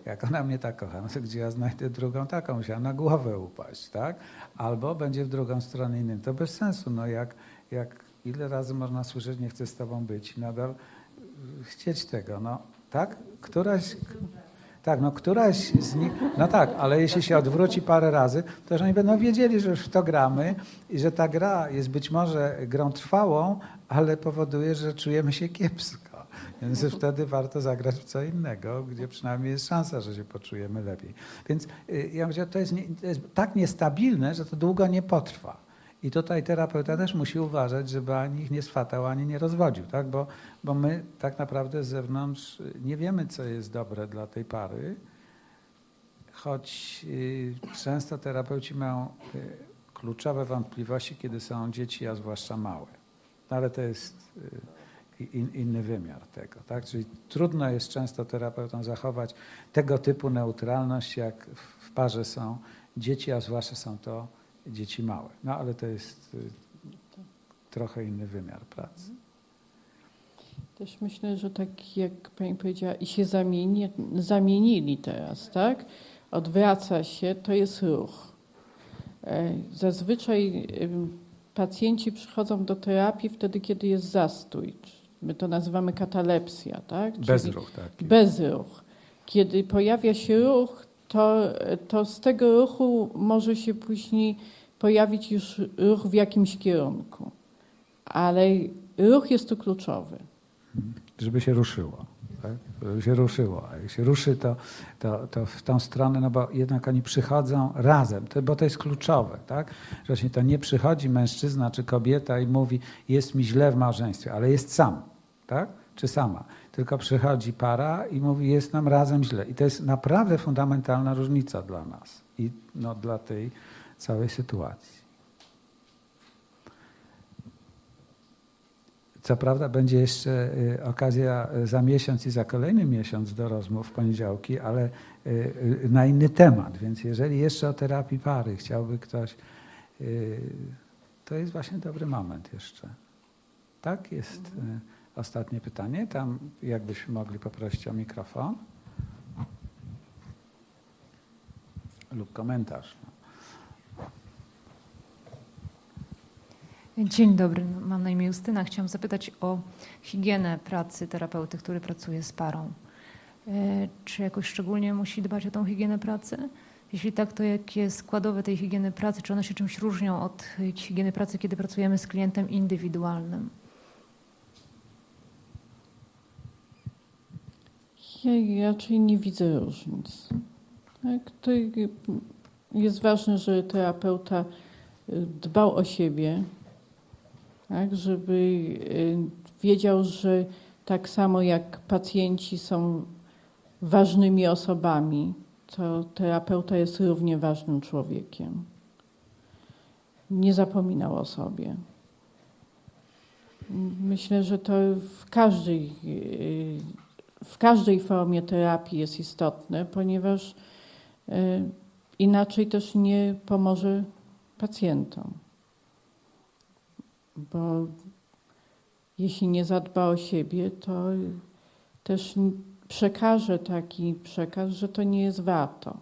jak ona mnie tak kocha, no to gdzie ja znajdę drugą taką, musiała na głowę upaść, tak? Albo będzie w drugą stronę innym. To bez sensu, no jak, jak ile razy można słyszeć, nie chcę z tobą być, nadal chcieć tego, no tak? Któraś, tak, no któraś z nich, no tak, ale jeśli się odwróci parę razy, to że oni będą wiedzieli, że już w to gramy i że ta gra jest być może grą trwałą, ale powoduje, że czujemy się kiepsko. Więc wtedy warto zagrać w co innego, gdzie przynajmniej jest szansa, że się poczujemy lepiej. Więc y, ja myślę, to jest, nie, to jest tak niestabilne, że to długo nie potrwa. I tutaj terapeuta też musi uważać, żeby ani ich nie swatał, ani nie rozwodził, tak? bo, bo my tak naprawdę z zewnątrz nie wiemy, co jest dobre dla tej pary, choć y, często terapeuci mają y, kluczowe wątpliwości, kiedy są dzieci, a zwłaszcza małe. No, ale to jest y, in, inny wymiar tego. Tak? Czyli trudno jest często terapeutom zachować tego typu neutralność, jak w parze są dzieci, a zwłaszcza są to dzieci małe. No ale to jest y, trochę inny wymiar pracy. Też myślę, że tak jak Pani powiedziała, i się zamieni, zamienili teraz, tak? Odwraca się, to jest ruch. E, zazwyczaj pacjenci przychodzą do terapii wtedy, kiedy jest zastój. My to nazywamy katalepsja, tak? Czyli bezruch, tak. Bezruch. Kiedy pojawia się ruch, to, to z tego ruchu może się później pojawić już ruch w jakimś kierunku. Ale ruch jest tu kluczowy. Żeby się ruszyło. Tak? Się ruszyło. A jak się ruszy, to, to, to w tą stronę, no bo jednak oni przychodzą razem, to, bo to jest kluczowe. Tak? Że właśnie to nie przychodzi mężczyzna czy kobieta i mówi, jest mi źle w małżeństwie, ale jest sam. Tak? Czy sama. Tylko przychodzi para i mówi, jest nam razem źle. I to jest naprawdę fundamentalna różnica dla nas i no, dla tej całej sytuacji. Co prawda będzie jeszcze y, okazja za miesiąc i za kolejny miesiąc do rozmów w poniedziałki, ale y, y, na inny temat. Więc jeżeli jeszcze o terapii pary chciałby ktoś, to jest właśnie dobry moment jeszcze. Tak? Jest ostatnie pytanie. Tam jakbyśmy mogli poprosić o mikrofon lub komentarz. Dzień dobry, mam na imię Justyna. Chciałam zapytać o higienę pracy terapeuty, który pracuje z parą. E, czy jakoś szczególnie musi dbać o tą higienę pracy? Jeśli tak, to jakie składowe tej higieny pracy? Czy one się czymś różnią od higieny pracy, kiedy pracujemy z klientem indywidualnym? Ja raczej nie widzę różnic. Tak? To jest ważne, że terapeuta dbał o siebie, tak, żeby y, wiedział, że tak samo jak pacjenci są ważnymi osobami, to terapeuta jest równie ważnym człowiekiem. Nie zapominał o sobie. Myślę, że to w każdej, y, w każdej formie terapii jest istotne, ponieważ y, inaczej też nie pomoże pacjentom bo jeśli nie zadba o siebie, to też przekaże taki przekaz, że to nie jest warto.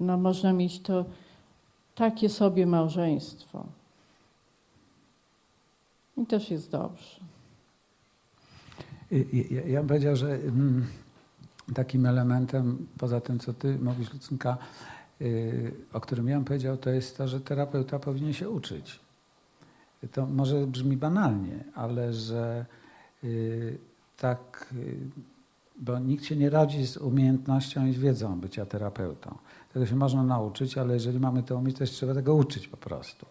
No, można mieć to takie sobie małżeństwo. I też jest dobrze. Ja, ja bym powiedział, że mm, takim elementem, poza tym, co ty mówisz, Lucynka, y, o którym ja bym powiedział, to jest to, że terapeuta powinien się uczyć to może brzmi banalnie, ale że y, tak, y, bo nikt się nie rodzi z umiejętnością i z wiedzą bycia terapeutą. Tego się można nauczyć, ale jeżeli mamy to umieć, to trzeba tego uczyć po prostu.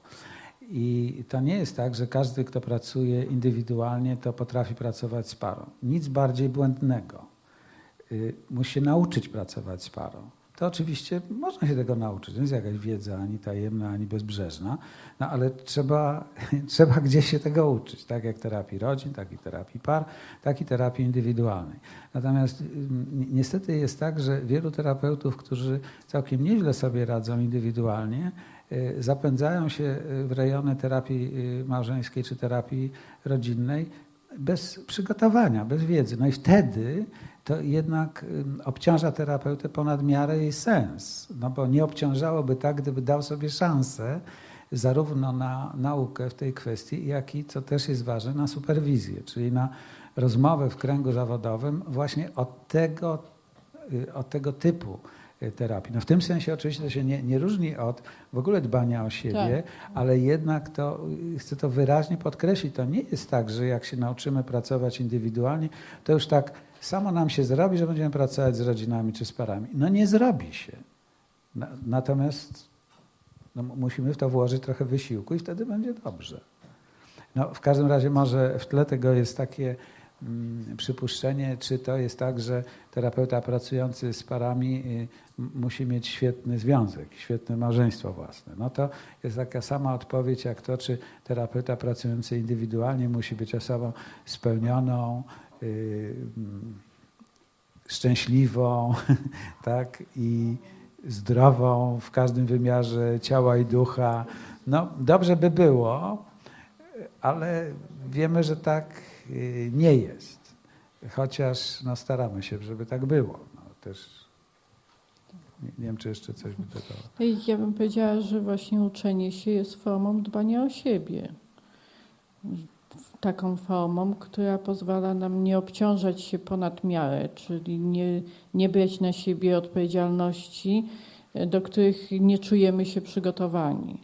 I to nie jest tak, że każdy, kto pracuje indywidualnie, to potrafi pracować z parą. Nic bardziej błędnego. Y, musi się nauczyć pracować z parą to oczywiście można się tego nauczyć. To jest jakaś wiedza ani tajemna, ani bezbrzeżna, no ale trzeba, trzeba gdzieś się tego uczyć, tak jak terapii rodzin, tak i terapii par, tak i terapii indywidualnej. Natomiast niestety jest tak, że wielu terapeutów, którzy całkiem nieźle sobie radzą indywidualnie, y, zapędzają się w rejony terapii y, małżeńskiej czy terapii rodzinnej bez przygotowania, bez wiedzy. No i wtedy to jednak obciąża terapeutę ponad miarę jej sens. No bo nie obciążałoby tak, gdyby dał sobie szansę zarówno na naukę w tej kwestii, jak i, co też jest ważne, na superwizję, czyli na rozmowę w kręgu zawodowym właśnie od tego, y, od tego typu y, terapii. No w tym sensie oczywiście to się nie, nie różni od w ogóle dbania o siebie, tak. ale jednak to y, chcę to wyraźnie podkreślić. To nie jest tak, że jak się nauczymy pracować indywidualnie, to już tak samo nam się zrobi, że będziemy pracować z rodzinami czy z parami. No nie zrobi się. Natomiast no, musimy w to włożyć trochę wysiłku i wtedy będzie dobrze. No, w każdym razie może w tle tego jest takie mm, przypuszczenie, czy to jest tak, że terapeuta pracujący z parami y, musi mieć świetny związek, świetne małżeństwo własne. No to jest taka sama odpowiedź jak to, czy terapeuta pracujący indywidualnie musi być osobą spełnioną, szczęśliwą tak? i zdrową w każdym wymiarze ciała i ducha. No, dobrze by było, ale wiemy, że tak y, nie jest. Chociaż no, staramy się, żeby tak było. No, też nie, nie wiem, czy jeszcze coś by dodała. Ja bym powiedziała, że właśnie uczenie się jest formą dbania o siebie taką formą, która pozwala nam nie obciążać się ponad miarę, czyli nie, nie brać na siebie odpowiedzialności, e, do których nie czujemy się przygotowani.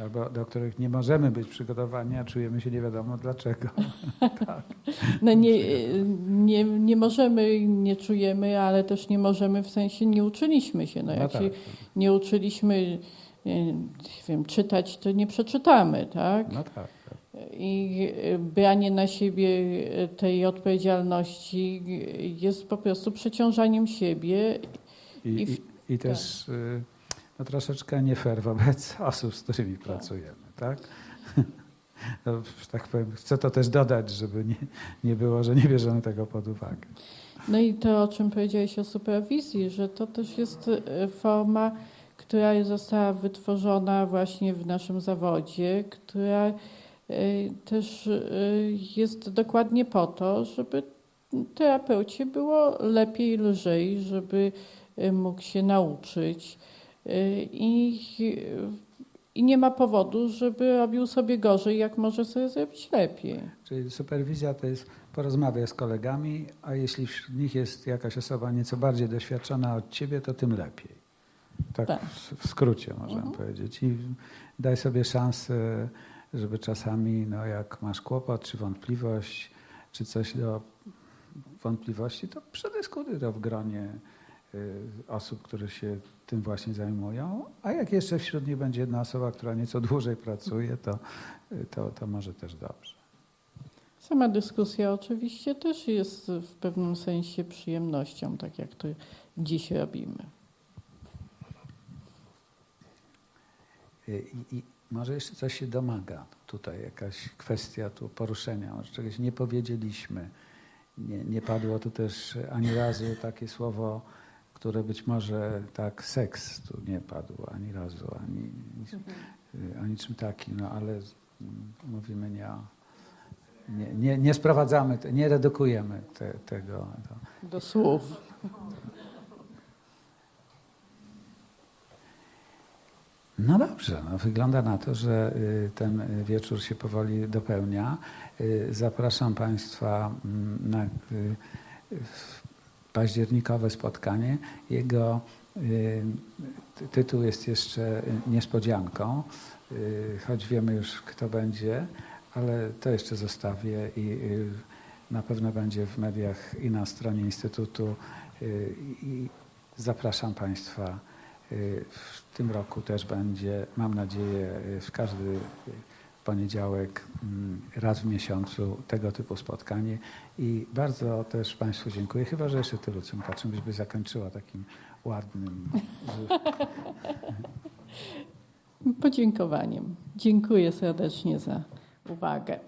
albo do których nie możemy być przygotowani, a czujemy się nie wiadomo dlaczego. tak. No nie, nie, nie możemy, nie czujemy, ale też nie możemy, w sensie nie uczyliśmy się. No, jak no tak. się nie uczyliśmy nie wiem, czytać, to nie przeczytamy, tak? No tak. Tak. I branie na siebie tej odpowiedzialności jest po prostu przeciążaniem siebie. I, i, i, i też tak. no, troszeczkę nie fair wobec osób, z którymi tak. pracujemy, tak? No, tak powiem, chcę to też dodać, żeby nie, nie było, że nie bierzemy tego pod uwagę. No i to, o czym powiedziałeś o superwizji, że to też jest e, forma która została wytworzona właśnie w naszym zawodzie, która e, też e, jest dokładnie po to, żeby terapeucie było lepiej, lżej, żeby e, mógł się nauczyć. I, I nie ma powodu, żeby robił sobie gorzej, jak może sobie zrobić lepiej. Czyli superwizja to jest porozmawiaj z kolegami, a jeśli wśród nich jest jakaś osoba nieco bardziej doświadczona od ciebie, to tym lepiej. Tak, tak. W, skrócie można mhm. powiedzieć. I daj sobie szansę, żeby czasami, no jak masz kłopot, czy wątpliwość, czy coś do wątpliwości, to przedyskutuj to w gronie y, osób, które się tym właśnie zajmują. A jak jeszcze wśród nich będzie jedna osoba, która nieco dłużej pracuje, to, y, to, to może też dobrze. Sama dyskusja oczywiście też jest w pewnym sensie przyjemnością, tak jak to dziś robimy. I, I, może jeszcze coś się domaga tutaj, jakaś kwestia tu poruszenia, może czegoś nie powiedzieliśmy. Nie, nie padło tu też ani razu takie słowo, które być może tak seks tu nie padło ani razu, ani, mhm. ani czym takim, no ale mówimy nie nie, nie, nie sprowadzamy, nie redukujemy te, tego. Do, do słów. No dobrze, no wygląda na to, że y, ten wieczór się powoli dopełnia. Y, zapraszam Państwa mm, na y, październikowe spotkanie. Jego tytuł jest jeszcze niespodzianką, choć wiemy już kto będzie, ale to jeszcze zostawię i na pewno będzie w mediach i na stronie Instytutu. I zapraszam Państwa w tym roku też będzie, mam nadzieję, w każdy poniedziałek mm, raz w miesiącu tego typu spotkanie i bardzo też Państwu dziękuję, chyba że jeszcze tylu czym patrzę, byś by zakończyła takim ładnym podziękowaniem. Dziękuję serdecznie za uwagę.